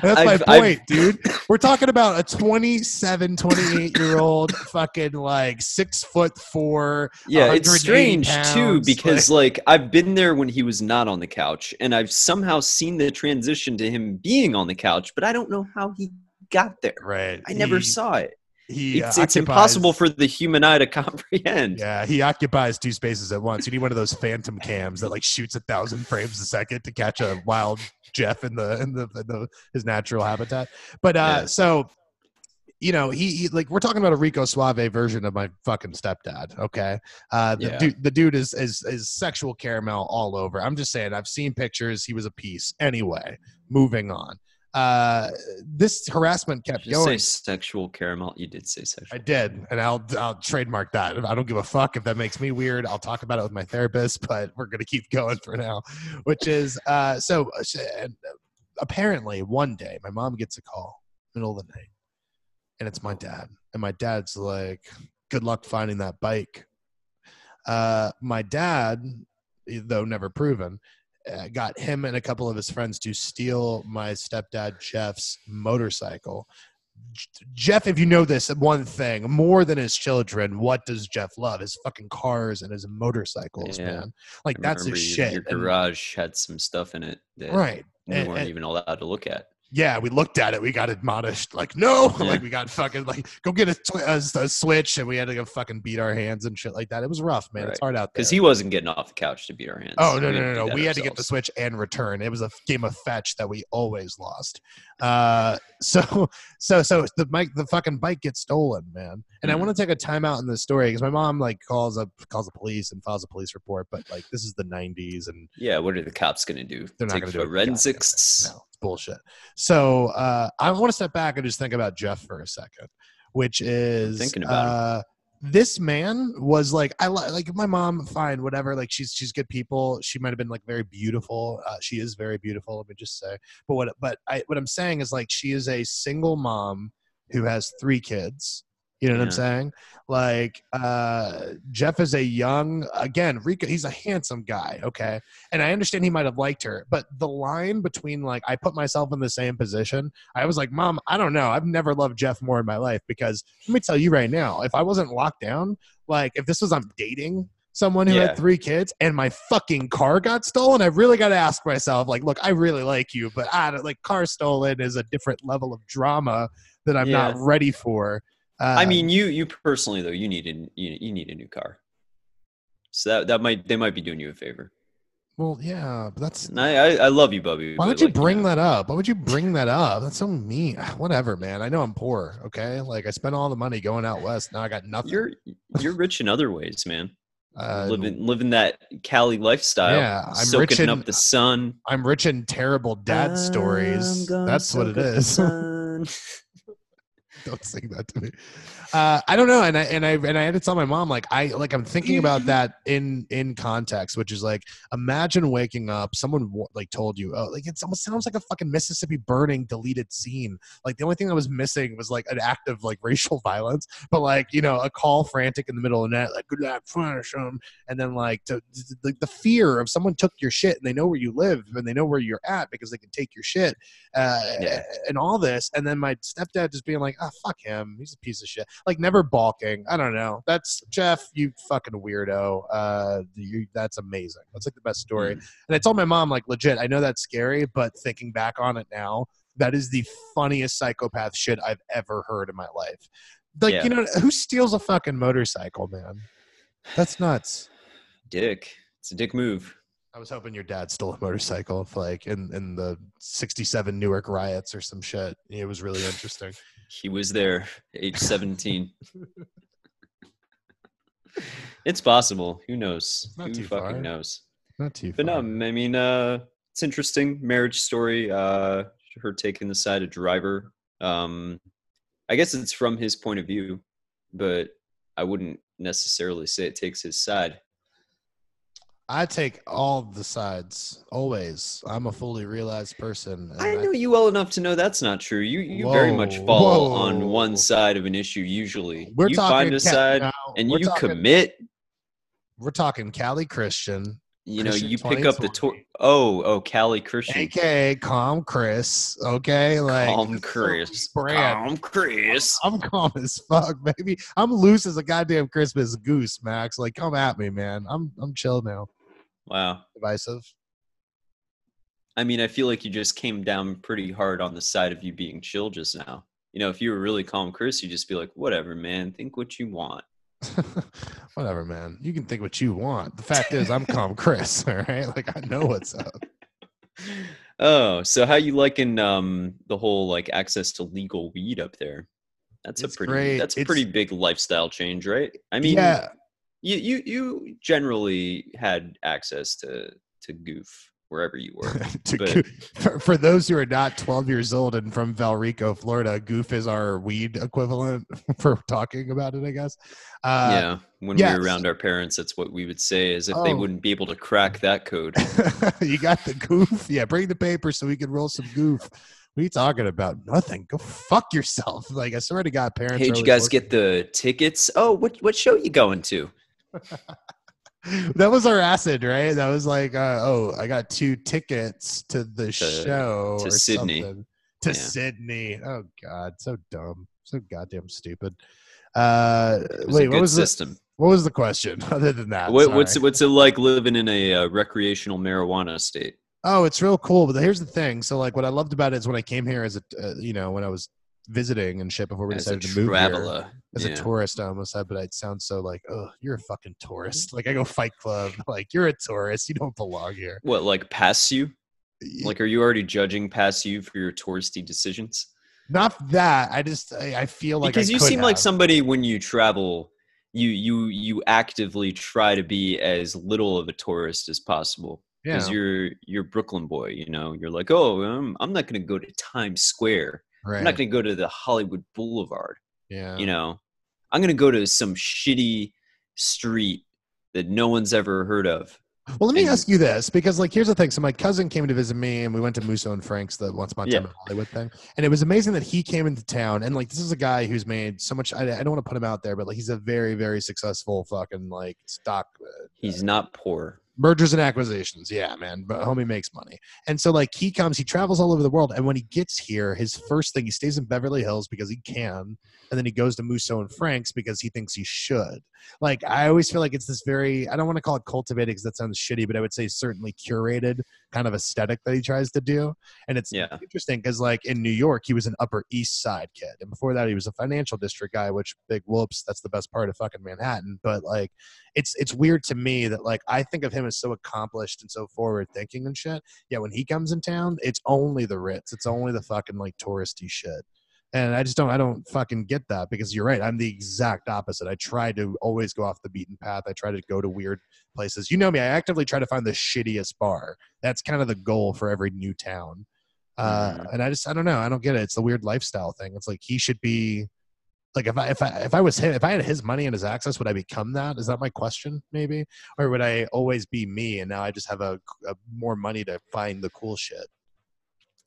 That's I've- my I've- point, dude. We're talking about a 27, 28 year old fucking like six foot four. yeah, it's 180 strange too pounds, because like I've been there when he was not on the couch, and I've somehow seen the transition to him being on the couch, but I don't know how he got there. Right. I never He- saw it. He, It's, uh, it's occupies- impossible for the human eye to comprehend. Yeah, he occupies two spaces at once. You need one of those phantom cams that like shoots a thousand frames a second to catch a wild Jeff in the in the, in the his natural habitat. But uh Yeah. so you know, he, he like we're talking about a Rico Suave version of my fucking stepdad. Okay, uh, the Yeah. dude, the dude is, is is sexual caramel all over. I'm just saying, I've seen pictures. He was a piece. Anyway, moving on. Uh, this harassment kept Did you say sexual caramel? You did say sexual. I did, and I'll I'll trademark that. I don't give a fuck if that makes me weird. I'll talk about it with my therapist, but we're gonna keep going for now. Which is uh, so uh, and, uh, apparently one day my mom gets a call middle of the night, and it's my dad, and my dad's like, "Good luck finding that bike." Uh, my dad, though never proven, uh, got him and a couple of his friends to steal my stepdad Jeff's motorcycle. Jeff, if you know this one thing, more than his children, what does Jeff love? His fucking cars and his motorcycles, Yeah. man. Like that's his your- shit. Your And- garage had some stuff in it that right. we And- weren't and- even allowed to look at. Yeah, we looked at it. We got admonished. Like, no, Yeah. like we got fucking like go get a, tw- a, a switch, and we had to go fucking beat our hands and shit like that. It was rough, man. It's hard out there. Because he wasn't getting off the couch to beat our hands. Oh no We no no no! We had to get the switch and return. It was a game of fetch that we always lost. Uh, so so so the bike, the fucking bike gets stolen, man. And I Mhm. want to take a time out in this story because my mom like calls up calls the police and files a police report. But like this is the '90s and Yeah, what are the cops going to do? they're not going to do forensics? No, bullshit. So uh, I want to step back and just think about Jeff for a second, which is thinking about uh, this man was like I li- like my mom. Fine, whatever. Like she's she's good people. She might have been like very beautiful. Uh, she is very beautiful. Let me just say. But what but I what I'm saying is like she is a single mom who has three kids. You know what I'm saying? Like uh Jeff is a young again, Rico, he's a handsome guy, okay? And I understand he might have liked her, but the line between like I put myself in the same position, I was like, "Mom, I don't know. I've never loved Jeff more in my life because let me tell you right now, if I wasn't locked down, like if this was I'm dating someone who Yeah. had three kids and my fucking car got stolen, I really got to ask myself like, look, I really like you, but I don't like car stolen is a different level of drama that I'm not ready for. Uh, I mean, you you personally though, you need a you, you need a new car. So that that might they might be doing you a favor. well, yeah, but that's I I, I love you, Bubby. Why would you like, bring know, that up? Why would you bring that up? That's so mean. Whatever, man. I know I'm poor. Okay, like I spent all the money going out west. Now I got nothing. You're you're rich in other ways, man. uh, living living that Cali lifestyle. Yeah, I'm soaking rich in- up the sun. I'm rich in terrible dad stories. I'm gonna That's what it soak up the is. Don't sing that to me. Uh, I don't know, and I and I and I had to tell my mom like I like I'm thinking about that in in context, which is like imagine waking up, someone like told you, oh, like it almost sounds like a fucking Mississippi burning deleted scene. Like the only thing that was missing was like an act of like racial violence, but like you know a call frantic in the middle of the night, like good luck, finish them, and then like to, the, the fear of someone took your shit and they know where you live and they know where you're at because they can take your shit uh, Yeah. and all this. And then my stepdad just being like, ah, fuck him. He's a piece of shit. Like never balking. I don't know. That's Jeff, you fucking weirdo. Uh, you, that's amazing. That's like the best story. Mm. And I told my mom, like, legit, I know that's scary, but thinking back on it now, that is the funniest psychopath shit I've ever heard in my life. Like, Yeah. you know, who steals a fucking motorcycle, man? That's nuts. Dick. It's a dick move. I was hoping your dad stole a motorcycle, like in in the '67 Newark riots or some shit. It was really interesting. He was there, age 17. it's possible. Who knows? Not Who fucking far. knows? Not too. But no. I mean, uh, it's interesting marriage story. Uh, her taking the side of driver. Um, I guess it's from his point of view, but I wouldn't necessarily say it takes his side. I take all the sides always. I'm a fully realized person. I know you well enough to know that's not true. You you very much Whoa, fall on one side of an issue usually. We're you talking find a side now, and we're you talking- commit. We're talking Cali Christian, You know, you pick up the 2020. tor- oh oh Cali Christian. aka Calm Chris. Okay, like Calm this is a Chris. brand. Calm Chris. I'm calm as fuck, baby. I'm loose as a goddamn Christmas goose, Max. Like, come at me, man. I'm I'm chill now. Wow. Divisive. I mean, I feel like you just came down pretty hard on the side of you being chill just now. You know, if you were really calm, Chris, you'd just be like, whatever, man, think what you want. Whatever, man. You can think what you want. The fact is, I'm calm, Chris. All right, like I know what's up. Oh, so how you liking um the whole like access to legal weed up there? That's It's a pretty great. that's a It's- pretty big lifestyle change, right? I mean, yeah, you you you generally had access to to goof wherever you were. to for, for those who are not 12 years old and from Valrico, Florida, goof is our weed equivalent for talking about it, I guess. Uh, yeah, when yes. we were around our parents, that's what we would say as if they Oh. wouldn't be able to crack that code. you got the goof? Yeah, bring the paper so we can roll some goof. What are you talking about? Nothing. Go fuck yourself. Like I swear to God, parents. Hey, did you guys get the tickets? Oh, what what show you going to? That was our acid, right? That was like, uh, oh, I got two tickets to the show to Sydney. something. To Yeah. Sydney. Oh God, so dumb, so goddamn stupid. Uh, wait, what was the system. what was the question? Other than that, What, what's what's it like living in a uh, recreational marijuana state? Oh, it's real cool. But here's the thing. So, like, what I loved about it is when I came here as a, uh, you know, when I was visiting and shit before we As decided to move here. traveler, as yeah. a tourist, I almost said, but it sounds so like, oh, you're a fucking tourist. Mm-hmm. Like I go Fight Club, like you're a tourist. You don't belong here. What like pass you? Like, are you already judging pass you for your touristy decisions? Not that. I just I, I feel like because you seem like somebody when you travel, you you you actively try to be as little of a tourist as possible. Yeah. Because you're you're Brooklyn boy, you know. You're like, oh, I'm, I'm not going to go to Times Square. Right. I'm not going to go to the Hollywood Boulevard. yeah. you know i'm gonna go to some shitty street that no one's ever heard of Well, let me and- ask you this because, like, here's the thing. So, my cousin came to visit me, and we went to Musso and Frank's, the Once Upon a Time Yeah. in Hollywood thing. And it was amazing that he came into town. And, like, this is a guy who's made so much. I, I don't want to put him out there, but, like, he's a very, very successful fucking, like, stock uh, he's not poor mergers and acquisitions. Yeah man but homie makes money. And so like he comes he travels all over the world and when he gets here his first thing he stays in beverly hills because he can and then he goes to musso and frank's because he thinks he should. Like i always feel like it's this very i don't want to call it cultivated because that sounds shitty but i would say certainly curated kind of aesthetic that he tries to do and it's Yeah. interesting because like in new york he was an upper east side kid and before that he was a financial district guy which big whoops that's the best part of fucking manhattan but like it's it's weird to me that like I think of him as so accomplished and so forward thinking and shit. Yeah, when he comes in town, it's only the Ritz. It's only the fucking like touristy shit. And I just don't I don't fucking get that because you're right. I'm the exact opposite. I try to always go off the beaten path. I try to go to weird places. You know me, I actively try to find the shittiest bar. That's kind of the goal for every new town. Uh, Mhm. and I just I don't know. I don't get it. It's the weird lifestyle thing. It's like he should be like if I if I if I was him if I had his money and his access, would I become that? Is that my question? Maybe, or would I always be me and now I just have a, a more money to find the cool shit?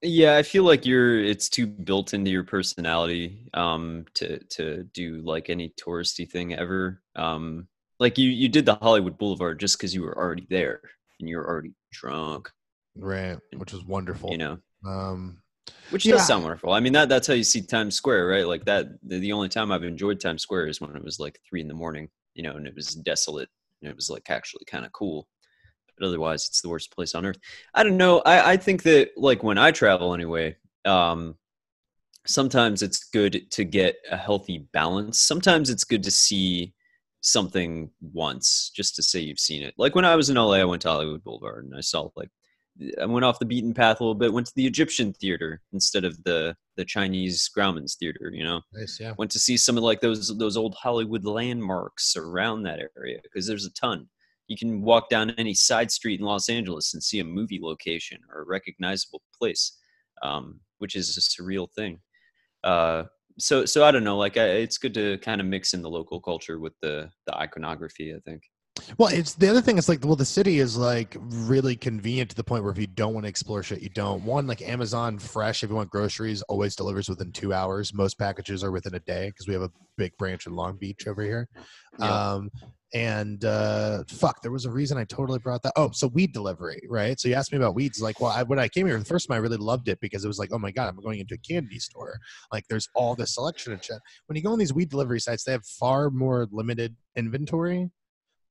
Yeah i feel like you're it's too built into your personality um to to do like any touristy thing ever um like you you did the hollywood boulevard just because you were already there and you were already drunk Right, which was wonderful. you know um, which Yeah. does sound wonderful i mean that that's how you see times square right like that the, the only time i've enjoyed times square is when it was like three in the morning you know and it was desolate and it was like actually kind of cool but otherwise it's the worst place on earth i don't know i i think that like when i travel anyway um sometimes it's good to get a healthy balance sometimes it's good to see something once just to say you've seen it like when i was in la i went to hollywood boulevard and i saw like I went off the beaten path a little bit. Went to the Egyptian theater instead of the the Chinese Grauman's theater. You know, nice, yeah. went to see some of like those those old Hollywood landmarks around that area because there's a ton. You can walk down any side street in Los Angeles and see a movie location or a recognizable place, um, which is a surreal thing. Uh, so so I don't know. Like I, it's good to kind of mix in the local culture with the the iconography. I think. Well, it's the other thing is like, well, the city is like really convenient to the point where if you don't want to explore shit, you don't. One, like Amazon Fresh, if you want groceries, always delivers within two hours. Most packages are within a day because we have a big branch in Long Beach over here. Yeah. Um, and uh, fuck, there was a reason I totally brought that. Oh, so weed delivery, right? So you asked me about weeds. Like, well, I, when I came here the first time, I really loved it because it was like, oh my god, I'm going into a candy store. Like, there's all this selection and shit. When you go on these weed delivery sites, they have far more limited inventory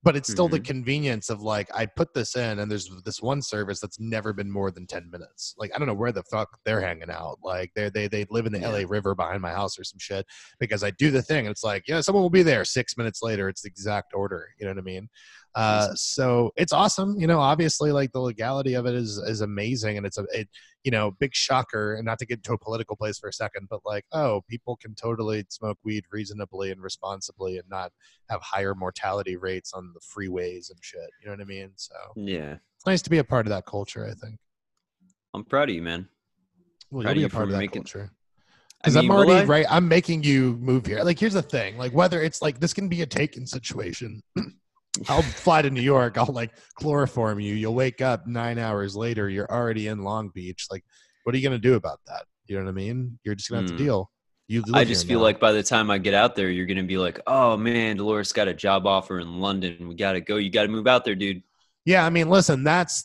but it's still the mm-hmm. convenience of like I put this in and there's this one service that's never been more than 10 minutes. Like I don't know where the fuck they're hanging out. Like they they they live in the Yeah. LA River behind my house or some shit because I do the thing and it's like, yeah, someone will be there 6 minutes later it's the exact order, you know what I mean? Uh so it's awesome, you know, obviously like the legality of it is is amazing and it's a it you know, big shocker, and not to get into a political place for a second, but like, oh, people can totally smoke weed reasonably and responsibly and not have higher mortality rates on the freeways and shit. You know what I mean? So Yeah. it's nice to be a part of that culture. I think. I'm proud of you, man. Well, Proud you'll be a part of that making- culture. Because I'm mean, already right. I'm making you move here. Like, here's the thing. Like, whether it's like this can be a taken situation. I'll fly to New York. I'll like chloroform you. You'll wake up nine hours later. You're already in Long Beach. Like, what are you gonna do about that? You know what I mean? You're just gonna have Hmm. to deal. You. I just feel now. like by the time I get out there, you're gonna be like, "Oh man, Dolores got a job offer in London. We gotta go. You gotta move out there, dude." Yeah, I mean, listen, that's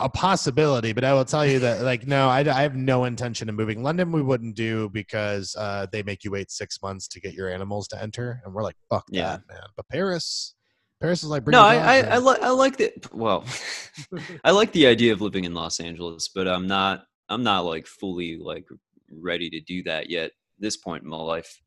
a possibility, but I will tell you that, like, no, I, I have no intention of moving. London, we wouldn't do because uh, they make you wait six months to get your animals to enter, and we're like, fuck Yeah. that, man. But Paris, Paris is like, bring No, I I, I, li- I like that. Well, I like the idea of living in Los Angeles, but I'm not. I'm not like fully like ready to do that yet. This point in my life,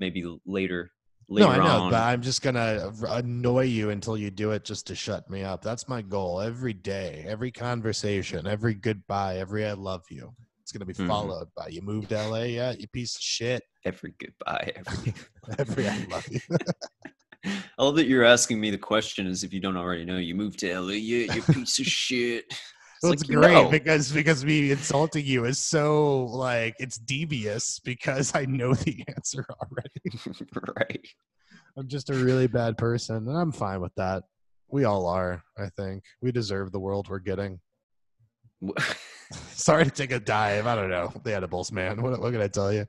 maybe later. no, I know, on. but I'm just gonna annoy you until you do it just to shut me up. That's my goal every day, every conversation, every goodbye, every I love you. It's gonna be Mhm. followed by you moved to LA yet, you piece of shit. every goodbye. Every, Every I love you. I love that you're asking me the question as if you don't already know. You moved to LA, yeah, you piece of shit. It's Well, it's like, you great know. because because me insulting you is so like it's devious because I know the answer already. right. I'm just a really bad person, and I'm fine with that. We all are, I think. We deserve the world we're getting. Sorry to take a dive. I don't know the edibles, man. What, what can I tell you?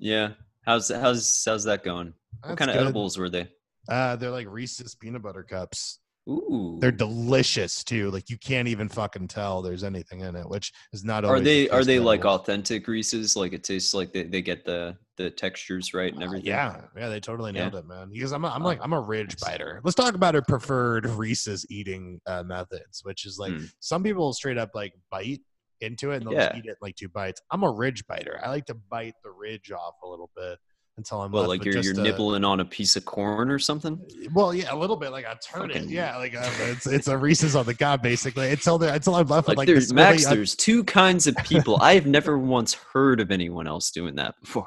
yeah. How's how's how's that going? what kind of good. edibles were they? Uh, they're like Reese's peanut butter cups. Ooh. They're delicious too. Like you can't even fucking tell there's anything in it, which is not. are they the are they like authentic Reese's? Like it tastes like they, they get the the textures right and Uh, everything. yeah, yeah, they totally Yeah. nailed it, man. Because I'm, a, I'm Oh, like, I'm a ridge biter. Let's talk about our preferred Reese's eating uh, methods, which is like Hmm. some people straight up like bite into it and they'll Yeah. just eat it like two bites. I'm a ridge biter. I like to bite the ridge off a little bit until I'm Well, like you're you're a- nibbling on a piece of corn or something. Well, yeah, a little bit. Like I turn it. Yeah, like uh, it's it's a Reese's on the cob basically until the, until I'm left Like, with like there's Max, really there's two kinds of people. I have never once heard of anyone else doing that before.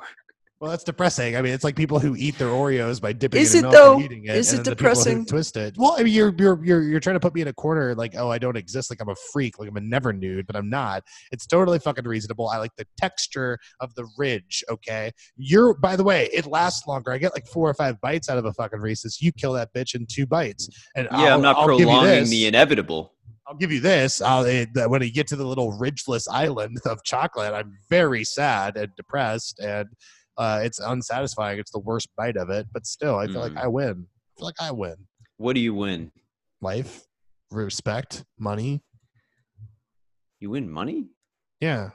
Well, that's depressing. I mean, it's like people who eat their Oreos by dipping Is it in it, milk though? and eating it. Is and it then the depressing? Twist it. Well, I mean, you're you're you're you're trying to put me in a corner, like, oh, I don't exist, like I'm a freak, like I'm a never nude, but I'm not. It's totally fucking reasonable. I like the texture of the ridge. Okay, you're. By the way, it lasts longer. I get like four or five bites out of a fucking Reese's. You kill that bitch in two bites, and Yeah, I'll, I'm not I'll prolonging the inevitable. I'll give you this. I'll, eh, it, when you get to the little ridgeless island of chocolate, I'm very sad and depressed, and uh, it's unsatisfying. It's the worst bite of it, but still, I feel like Mm. I win. I feel like I win. What do you win? Life, respect, money. You win money? Yeah.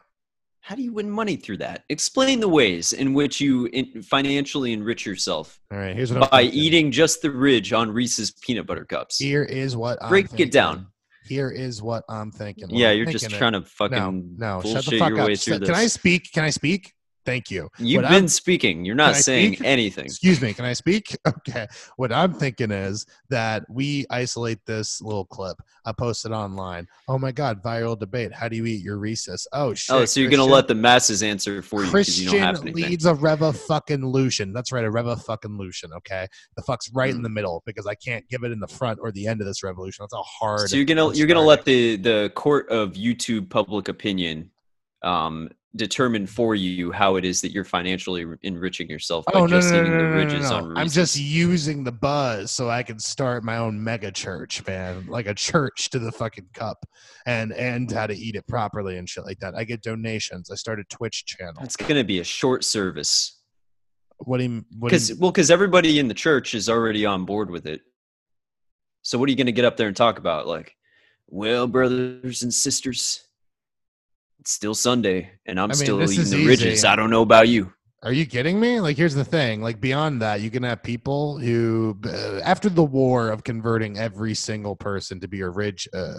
How do you win money through that? Explain the ways in which you in- financially enrich yourself All right. Here's what I'm by eating just the ridge on Reese's peanut butter cups. Here is what I'm Break it thinking. down. Here is what I'm thinking. What yeah, I'm you're just thinking trying to fucking No, no, shut the fuck your up. way St- through this. Can I speak? Can I speak? Thank you. You've What been I'm- speaking. You're not saying speak? anything. Excuse me, can I speak? Okay. What I'm thinking is that we isolate this little clip. I post it online. Oh my God, viral debate. How do you eat your Reese's? Oh shit. Oh, so you're gonna let the masses answer for you because you don't have anything. leads a Reva fucking Lucian. That's right, a Reva fucking Lucian. Okay, the fuck's right in Hmm. the middle because I can't give it in the front or the end of this revolution. That's how hard. So you're gonna you're gonna let the the court of YouTube public opinion um, determine for you how it is that you're financially enriching yourself by Oh no, no, just no, eating no, the no, no, ridges on I'm just using the buzz so I can start my own mega church, man, like a church to the fucking cup, and and how to eat it properly and shit like that. I get donations. I started a Twitch channel. It's gonna be a short service What do you? What because well, because everybody in the church is already on board with it. So what are you gonna get up there and talk about? Like, well, brothers and sisters, it's still Sunday, and I'm I mean, still eating the ridges. I don't know about you. Are you kidding me? Like, here's the thing. Like, beyond that, you can have people who, uh, after the war of converting every single person to be a ridge uh,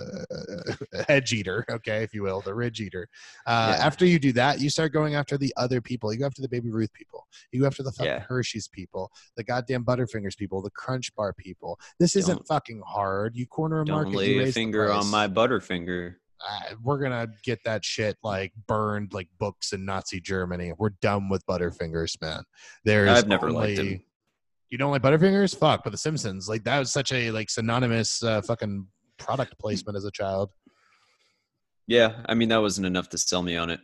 hedge eater, okay, if you will, the ridge eater. Uh, Yeah. After you do that, you start going after the other people. You go after the Baby Ruth people. You go after the fucking Yeah. Hershey's people, the goddamn Butterfingers people, the Crunch Bar people. This isn't Don't- fucking hard. You corner a Don't market. you lay a finger on my butterfinger. Uh, we're gonna get that shit like burned like books in Nazi Germany. We're done with Butterfingers, man. There's I've never liked 'em. only- You don't like Butterfingers? Fuck, but The Simpsons, like that was such a like synonymous uh, fucking product placement as a child. Yeah, I mean that wasn't enough to sell me on it.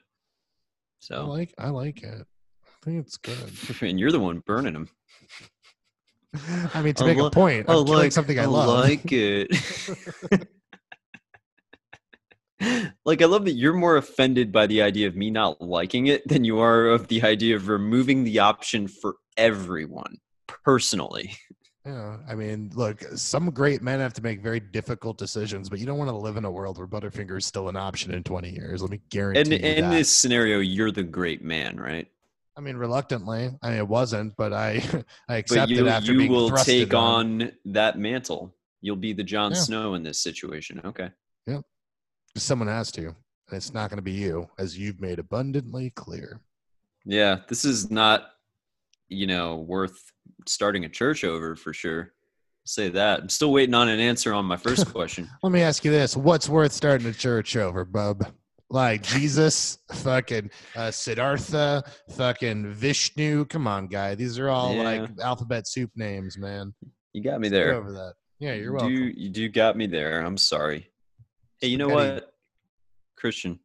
So I like, I like it. I think it's good. and you're the one burning them. I mean, to I make li- a point, I'm killing something I, love. like it. Like I love that you're more offended by the idea of me not liking it than you are of the idea of removing the option for everyone personally. Yeah, I mean, look, some great men have to make very difficult decisions, but you don't want to live in a world where Butterfinger is still an option in 20 years. Let me guarantee And you in that. this scenario, you're the great man, right? I mean, reluctantly. I mean, it wasn't, but I I But accepted you, after you being will take on that mantle. You'll be the Jon Yeah. Snow in this situation. Okay. Someone has to, and it's not going to be you, as you've made abundantly clear. Yeah, this is not, you know, worth starting a church over for sure. I'll say that. I'm still waiting on an answer on my first question. Let me ask you this: What's worth starting a church over, bub? Like Jesus, fucking uh, Siddhartha, fucking Vishnu. Come on, guy. These are all Yeah. like alphabet soup names, man. You got me Get there. over that. Yeah, you're you welcome. do you do got me there. I'm sorry. Hey, you know Spaghetti. what? Christian,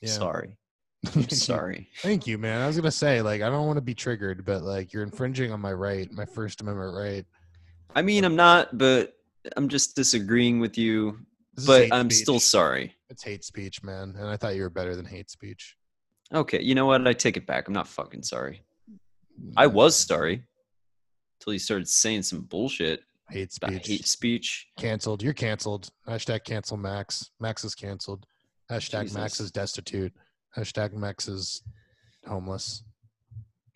Yeah. sorry. I'm sorry. Thank you, man. I was gonna say, like, I don't want to be triggered, but like, you're infringing on my right, my First Amendment right. I mean, I'm not, but I'm just disagreeing with you. This But I'm speech. still sorry. It's hate speech, man, and I thought you were better than hate speech. Okay, you know what? I take it back. I'm not fucking sorry. I mm. was sorry until you started saying some bullshit hate speech. hate speech. Canceled. You're canceled. Hashtag cancel Max. Max is canceled. Hashtag Max is destitute. Hashtag Max is homeless.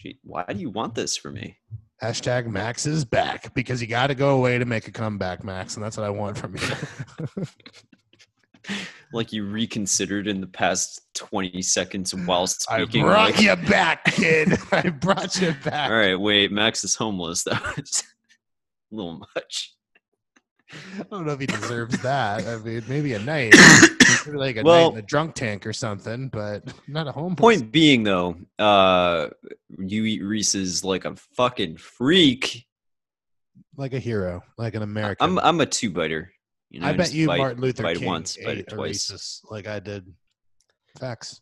Gee, why do you want this for me? Hashtag Max is back because you got to go away to make a comeback, Max, and that's what I want from you. Like you reconsidered in the past 20 seconds while speaking. I brought like, you back, kid. I brought you back. All right, wait. Max is homeless. That was little much. I don't know if he deserves that. I mean, maybe a night, maybe like a night in a drunk tank or something, but not a home. Point being, though, uh, you eat Reese's like a fucking freak. like a hero, like an American. I'm I'm a two biter. You know, I bet you bite- Martin Luther bite King once, bite ate it a twice. Reese's like I did. Facts.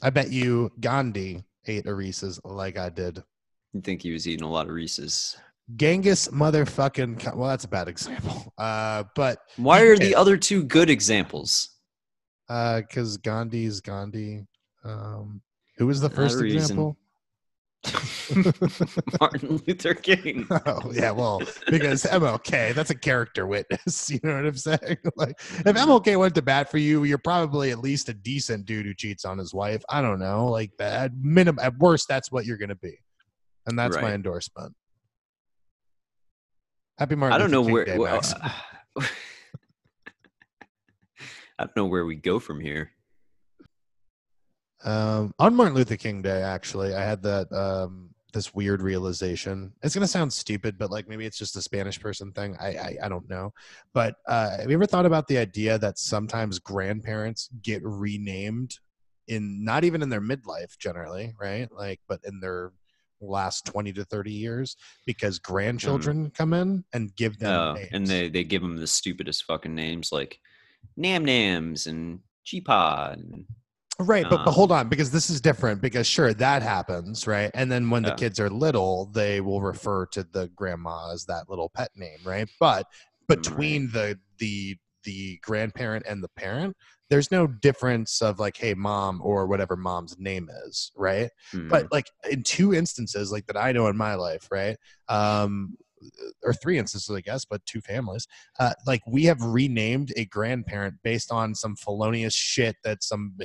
I bet you Gandhi ate a Reese's like I did. You think he was eating a lot of Reese's? Genghis motherfucking. Well, that's a bad example. Uh, but Why are the other two good examples? because Gandhi's Gandhi. Um, who was the first example? Martin Luther King. Oh yeah, well, because MLK, that's a character witness. You know what I'm saying? Like, if MLK went to bat for you, you're probably at least a decent dude who cheats on his wife. I don't know, like at minimum, at worst, that's what you're gonna be, and that's my endorsement. Happy Martin. I don't Luther know King where. Day, well, Max. I don't know where we go from here. Um, on Martin Luther King Day, actually, I had that um, this weird realization. It's gonna sound stupid, but like maybe it's just a Spanish person thing. I I, I don't know. But uh, have you ever thought about the idea that sometimes grandparents get renamed in not even in their midlife generally, right? Like, but in their last 20 to 30 years because grandchildren come in and give them Oh, names. and they they give them the stupidest fucking names like Nam Nams and G Pod. and Right, but, but Um, hold on, because this is different. Because sure, that happens, right? And then when the kids are little, they will refer to the grandma as that little pet name, right? But between the the the grandparent and the parent, there's no difference of like, hey, mom, or whatever mom's name is, right? hmm. But like in two instances, like that I know in my life, right? Um, or three instances, I guess, but two families. Uh, like we have renamed a grandparent based on some felonious shit that some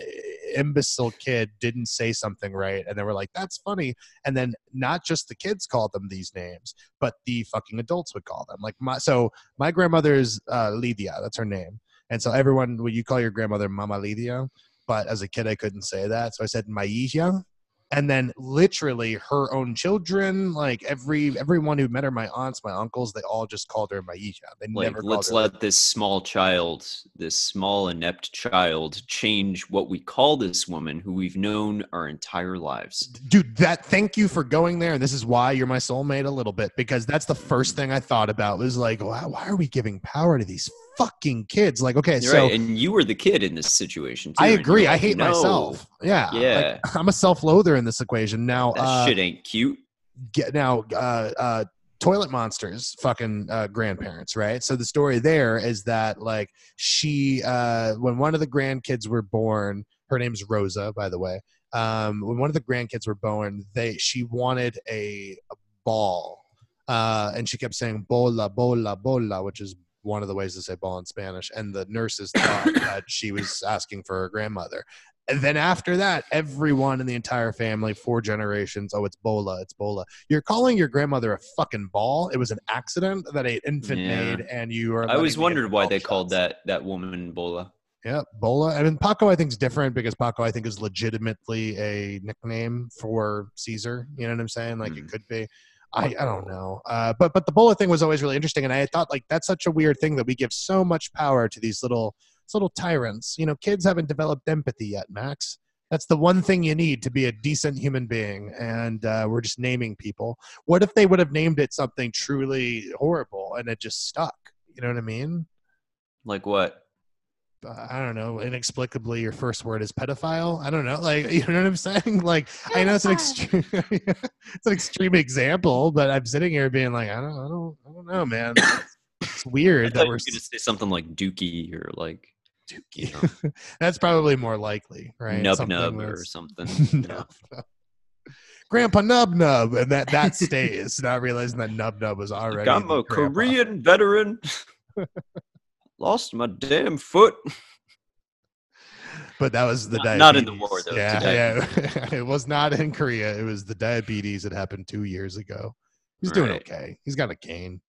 imbecile kid didn't say something right, and they were like, "That's funny," and then not just the kids called them these names, but the fucking adults would call them. Like my so my grandmother's uh, Lydia, that's her name, and so everyone would you call your grandmother Mama Lydia, but as a kid I couldn't say that, so I said Maisha. And then literally her own children, like every everyone who met her, my aunts, my uncles, they all just called her Maisha. They like never let's let this small child this small inept child change what we call this woman who we've known our entire lives dude that thank you for going there and this is why you're my soulmate a little bit because that's the first thing i thought about was like why, why are we giving power to these fucking kids. Like okay You're so right and you were the kid in this situation too, i agree you're i hate "No, myself. Yeah like, Yeah. i'm a self-loather in this equation. Now that uh, shit ain't cute. get now uh uh toilet monsters fucking uh, grandparents right? So the story there is that like she uh when one of the grandkids were born her name's rosa by the way um when one of the grandkids were born they she wanted a, a ball uh and she kept saying bola bola bola which is one of the ways to say ball in spanish and the nurses thought that she was asking for her grandmother and then after that, everyone in the entire family, four generations, oh, it's Bola, it's Bola. You're calling your grandmother a fucking ball. It was an accident that an infant Yeah. made, and you are. i always wondered why they the called that that woman bola Yeah, Bola. I mean, Paco, I think is different because Paco, I think, is legitimately a nickname for Caesar. You know what I'm saying? Like Mm. it could be. I, I don't know. Uh, but but the Bola thing was always really interesting, and I thought like that's such a weird thing that we give so much power to these little these little tyrants. You know, kids haven't developed empathy yet, Max. That's the one thing you need to be a decent human being, and uh, we're just naming people. What if they would have named it something truly horrible and it just stuck? You know what I mean? like what I don't know, inexplicably your first word is pedophile. I don't know, like you know what I'm saying? Like I know it's an extreme, it's an extreme example, but I'm sitting here being like, I don't, I don't, I don't know, man. It's I weird thought that we're were gonna say something like dookie or like you know, That's probably more likely, right? nub Something nub or something? Nub Nub. Grandpa Nub Nub, and that that stays. Not realizing that Nub Nub was already. Like, I'm a grandpa. Korean veteran. Lost my damn foot. But that was the Not- diabetes. not in the war, though, Yeah, today. yeah. it was not in Korea. It was the diabetes that happened two years ago. He's doing okay. He's got a cane.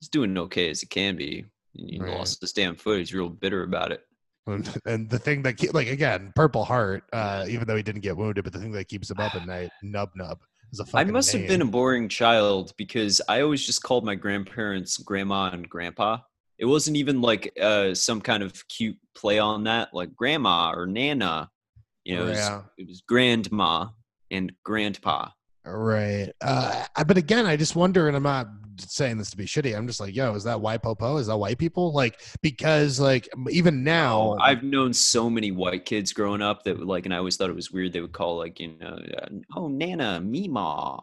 He's doing okay as he can be. He Right. lost his damn foot. He's real bitter about it. And, and the thing that, ke- like, again, Purple Heart, uh, even though he didn't get wounded, but the thing that keeps him up at night, Nub Nub, is a I must have been a boring child because I always just called my grandparents grandma and grandpa. It wasn't even like uh, some kind of cute play on that, like grandma or nana. You know, it was, it was grandma and grandpa. Right. Uh, but again, I just wonder, and I'm not saying this to be shitty. I'm just like, yo, is that white popo? Is that white people? Like, because like even now, I've known so many white kids growing up that like, and I always thought it was weird. They would call like, you know, uh, oh Nana, Mima,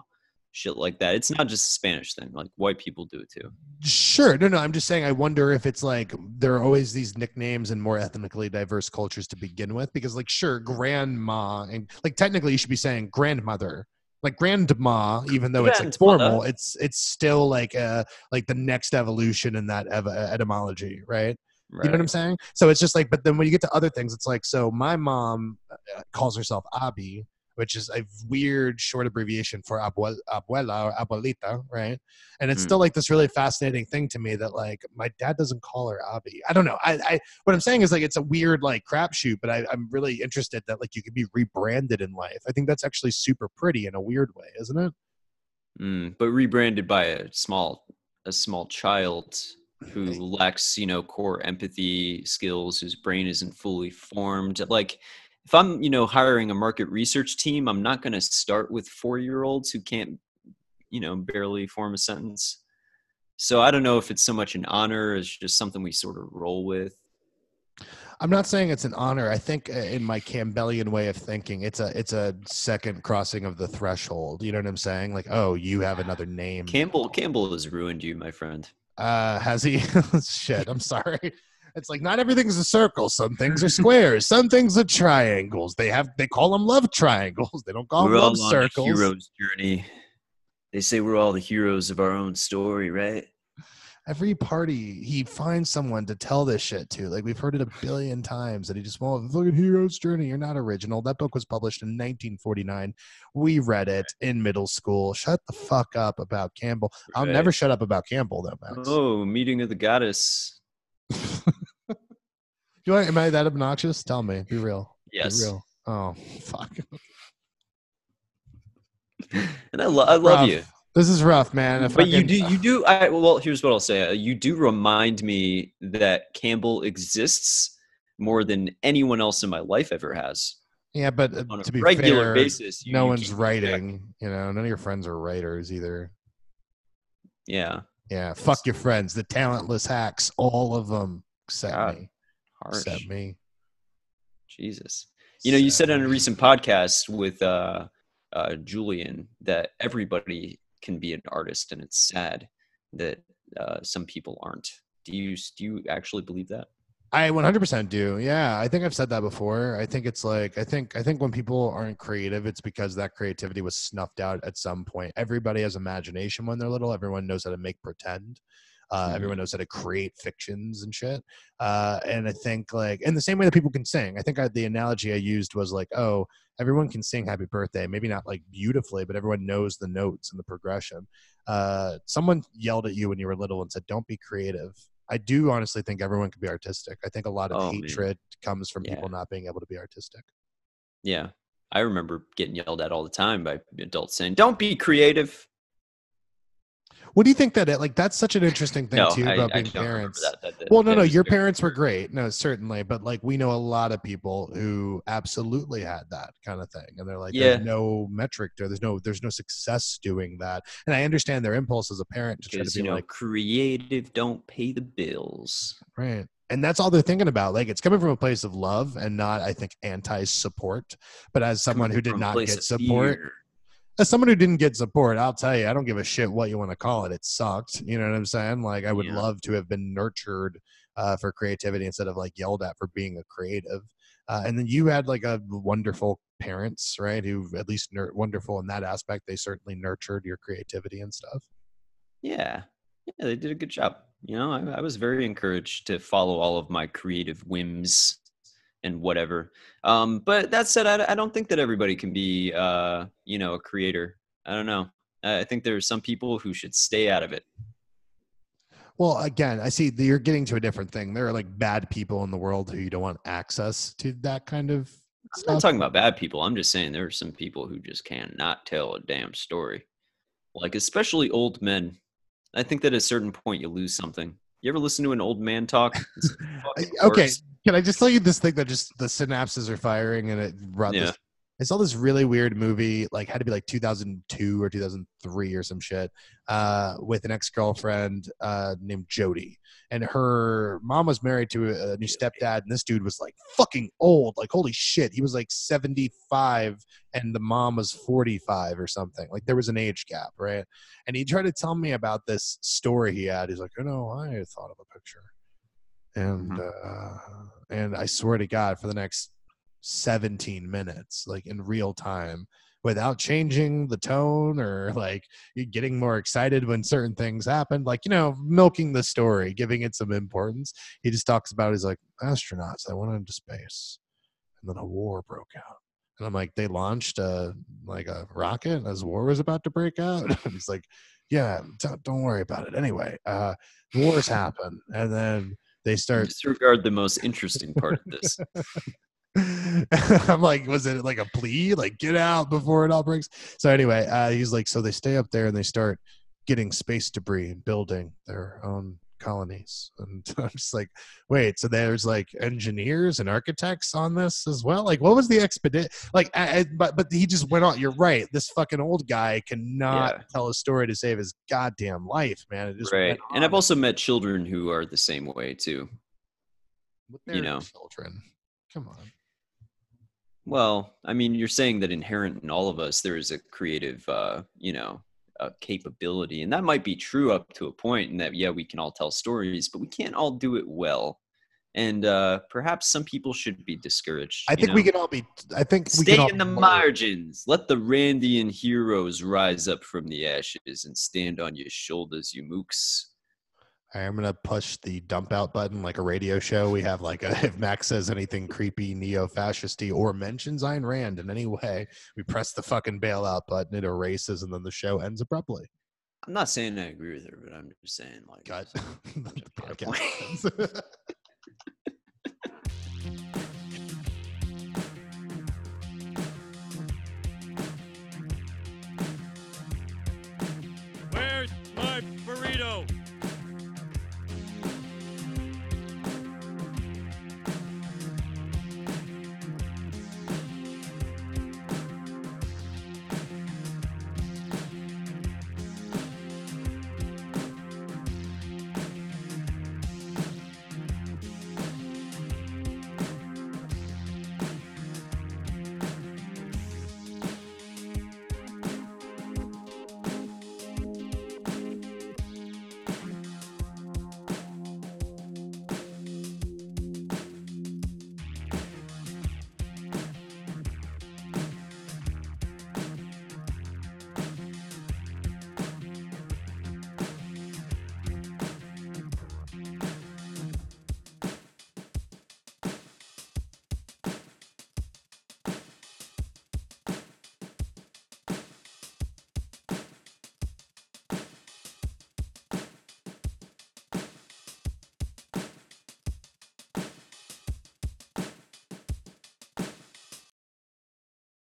shit like that. It's not just a Spanish thing. Like white people do it too. Sure. No, no. I'm just saying. I wonder if it's like there are always these nicknames in more ethnically diverse cultures to begin with. Because, like, sure, grandma and like technically you should be saying grandmother, like grandma, even though it's like formal. It's it's still like uh like the next evolution in that ev- etymology, right? Right. You know what I'm saying? So it's just like, but then when you get to other things, it's like, so my mom uh, calls herself Abi, which is a weird short abbreviation for abuel, abuela or abuelita, right? And it's Mm. still like this really fascinating thing to me that like my dad doesn't call her Abi. I don't know. I, I what I'm saying is like it's a weird like crapshoot, but I, I'm really interested that like you could be rebranded in life. I think that's actually super pretty in a weird way, isn't it? Mm, but rebranded by a small a small child who lacks you know core empathy skills whose brain isn't fully formed like if i'm you know hiring a market research team i'm not going to start with four year olds who can't you know barely form a sentence so i don't know if it's so much an honor as just something we sort of roll with I'm not saying it's an honor. I think uh, in my Campbellian way of thinking, it's a it's a second crossing of the threshold. You know what I'm saying? Like, oh, you have another name. Campbell Campbell has ruined you, my friend. Uh, has he? Shit, I'm sorry. It's like not everything's a circle. Some things are squares. Some things are triangles. They have they call them love triangles. They don't call We're them love circles. hero's journey. They say we're all the heroes of our own story, right? Every party he finds someone to tell this shit to. Like we've heard it a billion times that he just won't fucking hero's journey. You're not original. That book was published in 1949. We read it in middle school. Shut the fuck up about Campbell. I'll Right. never shut up about Campbell though, Max. Oh, meeting of the goddess. Do I, am I that obnoxious? Tell me. Be real. Yes. Be real. Oh fuck. And I, lo- I love Rough. you. This is rough, man. If But I you do, you do. I well, here's what I'll say. Uh, You do remind me that Campbell exists more than anyone else in my life ever has. Yeah, but uh, On a to be regular fair, basis, you- no you one's writing. You know, none of your friends are writers either. Yeah, Yeah, fuck your friends, the talentless hacks, all of them except God, me. Harsh. Except me. Jesus. You know, you said on a recent podcast with uh, uh, Julian that everybody can be an artist, and it's sad that uh, some people aren't. Do you do you actually believe that? I 100% do. Yeah, I think I've said that before. I think it's like I think I think when people aren't creative, it's because that creativity was snuffed out at some point. Everybody has imagination when they're little. Everyone knows how to make pretend. Uh, Mhm. Everyone knows how to create fictions and shit. Uh, and I think like in the same way that people can sing. I think I, the analogy I used was like, oh, everyone can sing "Happy Birthday." Maybe not like beautifully, but everyone knows the notes and the progression. Uh, someone yelled at you when you were little and said, "Don't be creative." I do honestly think everyone can be artistic. I think a lot of Oh, man. hatred comes from Yeah. people not being able to be artistic. Yeah, I remember getting yelled at all the time by adults saying, "Don't be creative." What do you think that it, like that's such an interesting thing no, too I, about I being parents? that. That- that- Well, no, no, your parents were great. No, certainly, but like we know a lot of people who absolutely had that kind of thing, and they're like, Yeah. there's no metric there. There's no, there's no success doing that. And I understand their impulse as a parent to try to be you know, like, creative don't pay the bills. right. And that's all they're thinking about. Like it's coming from a place of love and not, I think, anti-support. But as someone who did not get support, fear. As someone who didn't get support, I'll tell you, I don't give a shit what you want to call it. It sucked. You know what I'm saying? Like, I would Yeah. love to have been nurtured uh, for creativity instead of like yelled at for being a creative. Uh, and then you had like a wonderful parents, right? Who at least nur- wonderful in that aspect. They certainly nurtured your creativity and stuff. Yeah. Yeah, they did a good job. You know, I, I was very encouraged to follow all of my creative whims and whatever. Um, but that said, I, I don't think that everybody can be, uh, you know, a creator. I don't know. I think there are some people who should stay out of it. Well, again, I see that you're getting to a different thing. There are like bad people in the world who you don't want access to that kind of I'm not talking about bad people. I'm just saying there are some people who just cannot tell a damn story. Like especially old men. I think that at a certain point you lose something. You ever listen to an old man talk? It's the fucking okay, can I just tell you this thing that just the synapses are firing and it brought Yeah. this I saw this really weird movie, like had to be like 2002 or 2003 or some shit, uh, with an ex-girlfriend uh, named Jody, and her mom was married to a, a new stepdad, and this dude was like fucking old, like holy shit, he was like 75, and the mom was 45 or something. Like there was an age gap, right? And he tried to tell me about this story he had. He's like, oh no, I thought of a picture, and uh, and I swear to God, for the next 17 minutes like in real time without changing the tone or like getting more excited when certain things happen like you know milking the story giving it some importance. He just talks about he's like astronauts they went into space and then a war broke out. And i'm like they launched a like a rocket as war was about to break out? And he's like yeah don't, don't worry about it. Anyway uh wars happen. And then they start Disregard the most interesting part of this. I'm like, was it like a plea? Like, get out before it all breaks. So anyway, uh, he's like, so they stay up there and they start getting space debris and building their own colonies. And I'm just like, wait, so there's like engineers and architects on this as well? Like, what was the expedition? Like, I, I- but but he just went on. You're right. This fucking old guy cannot Yeah. tell a story to save his goddamn life, man. Right. And I've also met children who are the same way too. You know. children. Come on. Well, I mean, you're saying that inherent in all of us, there is a creative, uh, you know, uh, capability, and that might be true up to a point. And that, yeah, we can all tell stories, but we can't all do it well. And uh, perhaps some people should be discouraged. I think we can all be. I think we stay in the margins. Let the Randian heroes rise up from the ashes and stand on your shoulders, you mooks. I am gonna push the dump out button like a radio show. We have like a, if Max says anything creepy, neo-fascisty, or mentions Ayn Rand in any way, we press the fucking bailout button. It erases, and then the show ends abruptly. I'm not saying I agree with her, but I'm just saying, like, Cut. the podcast.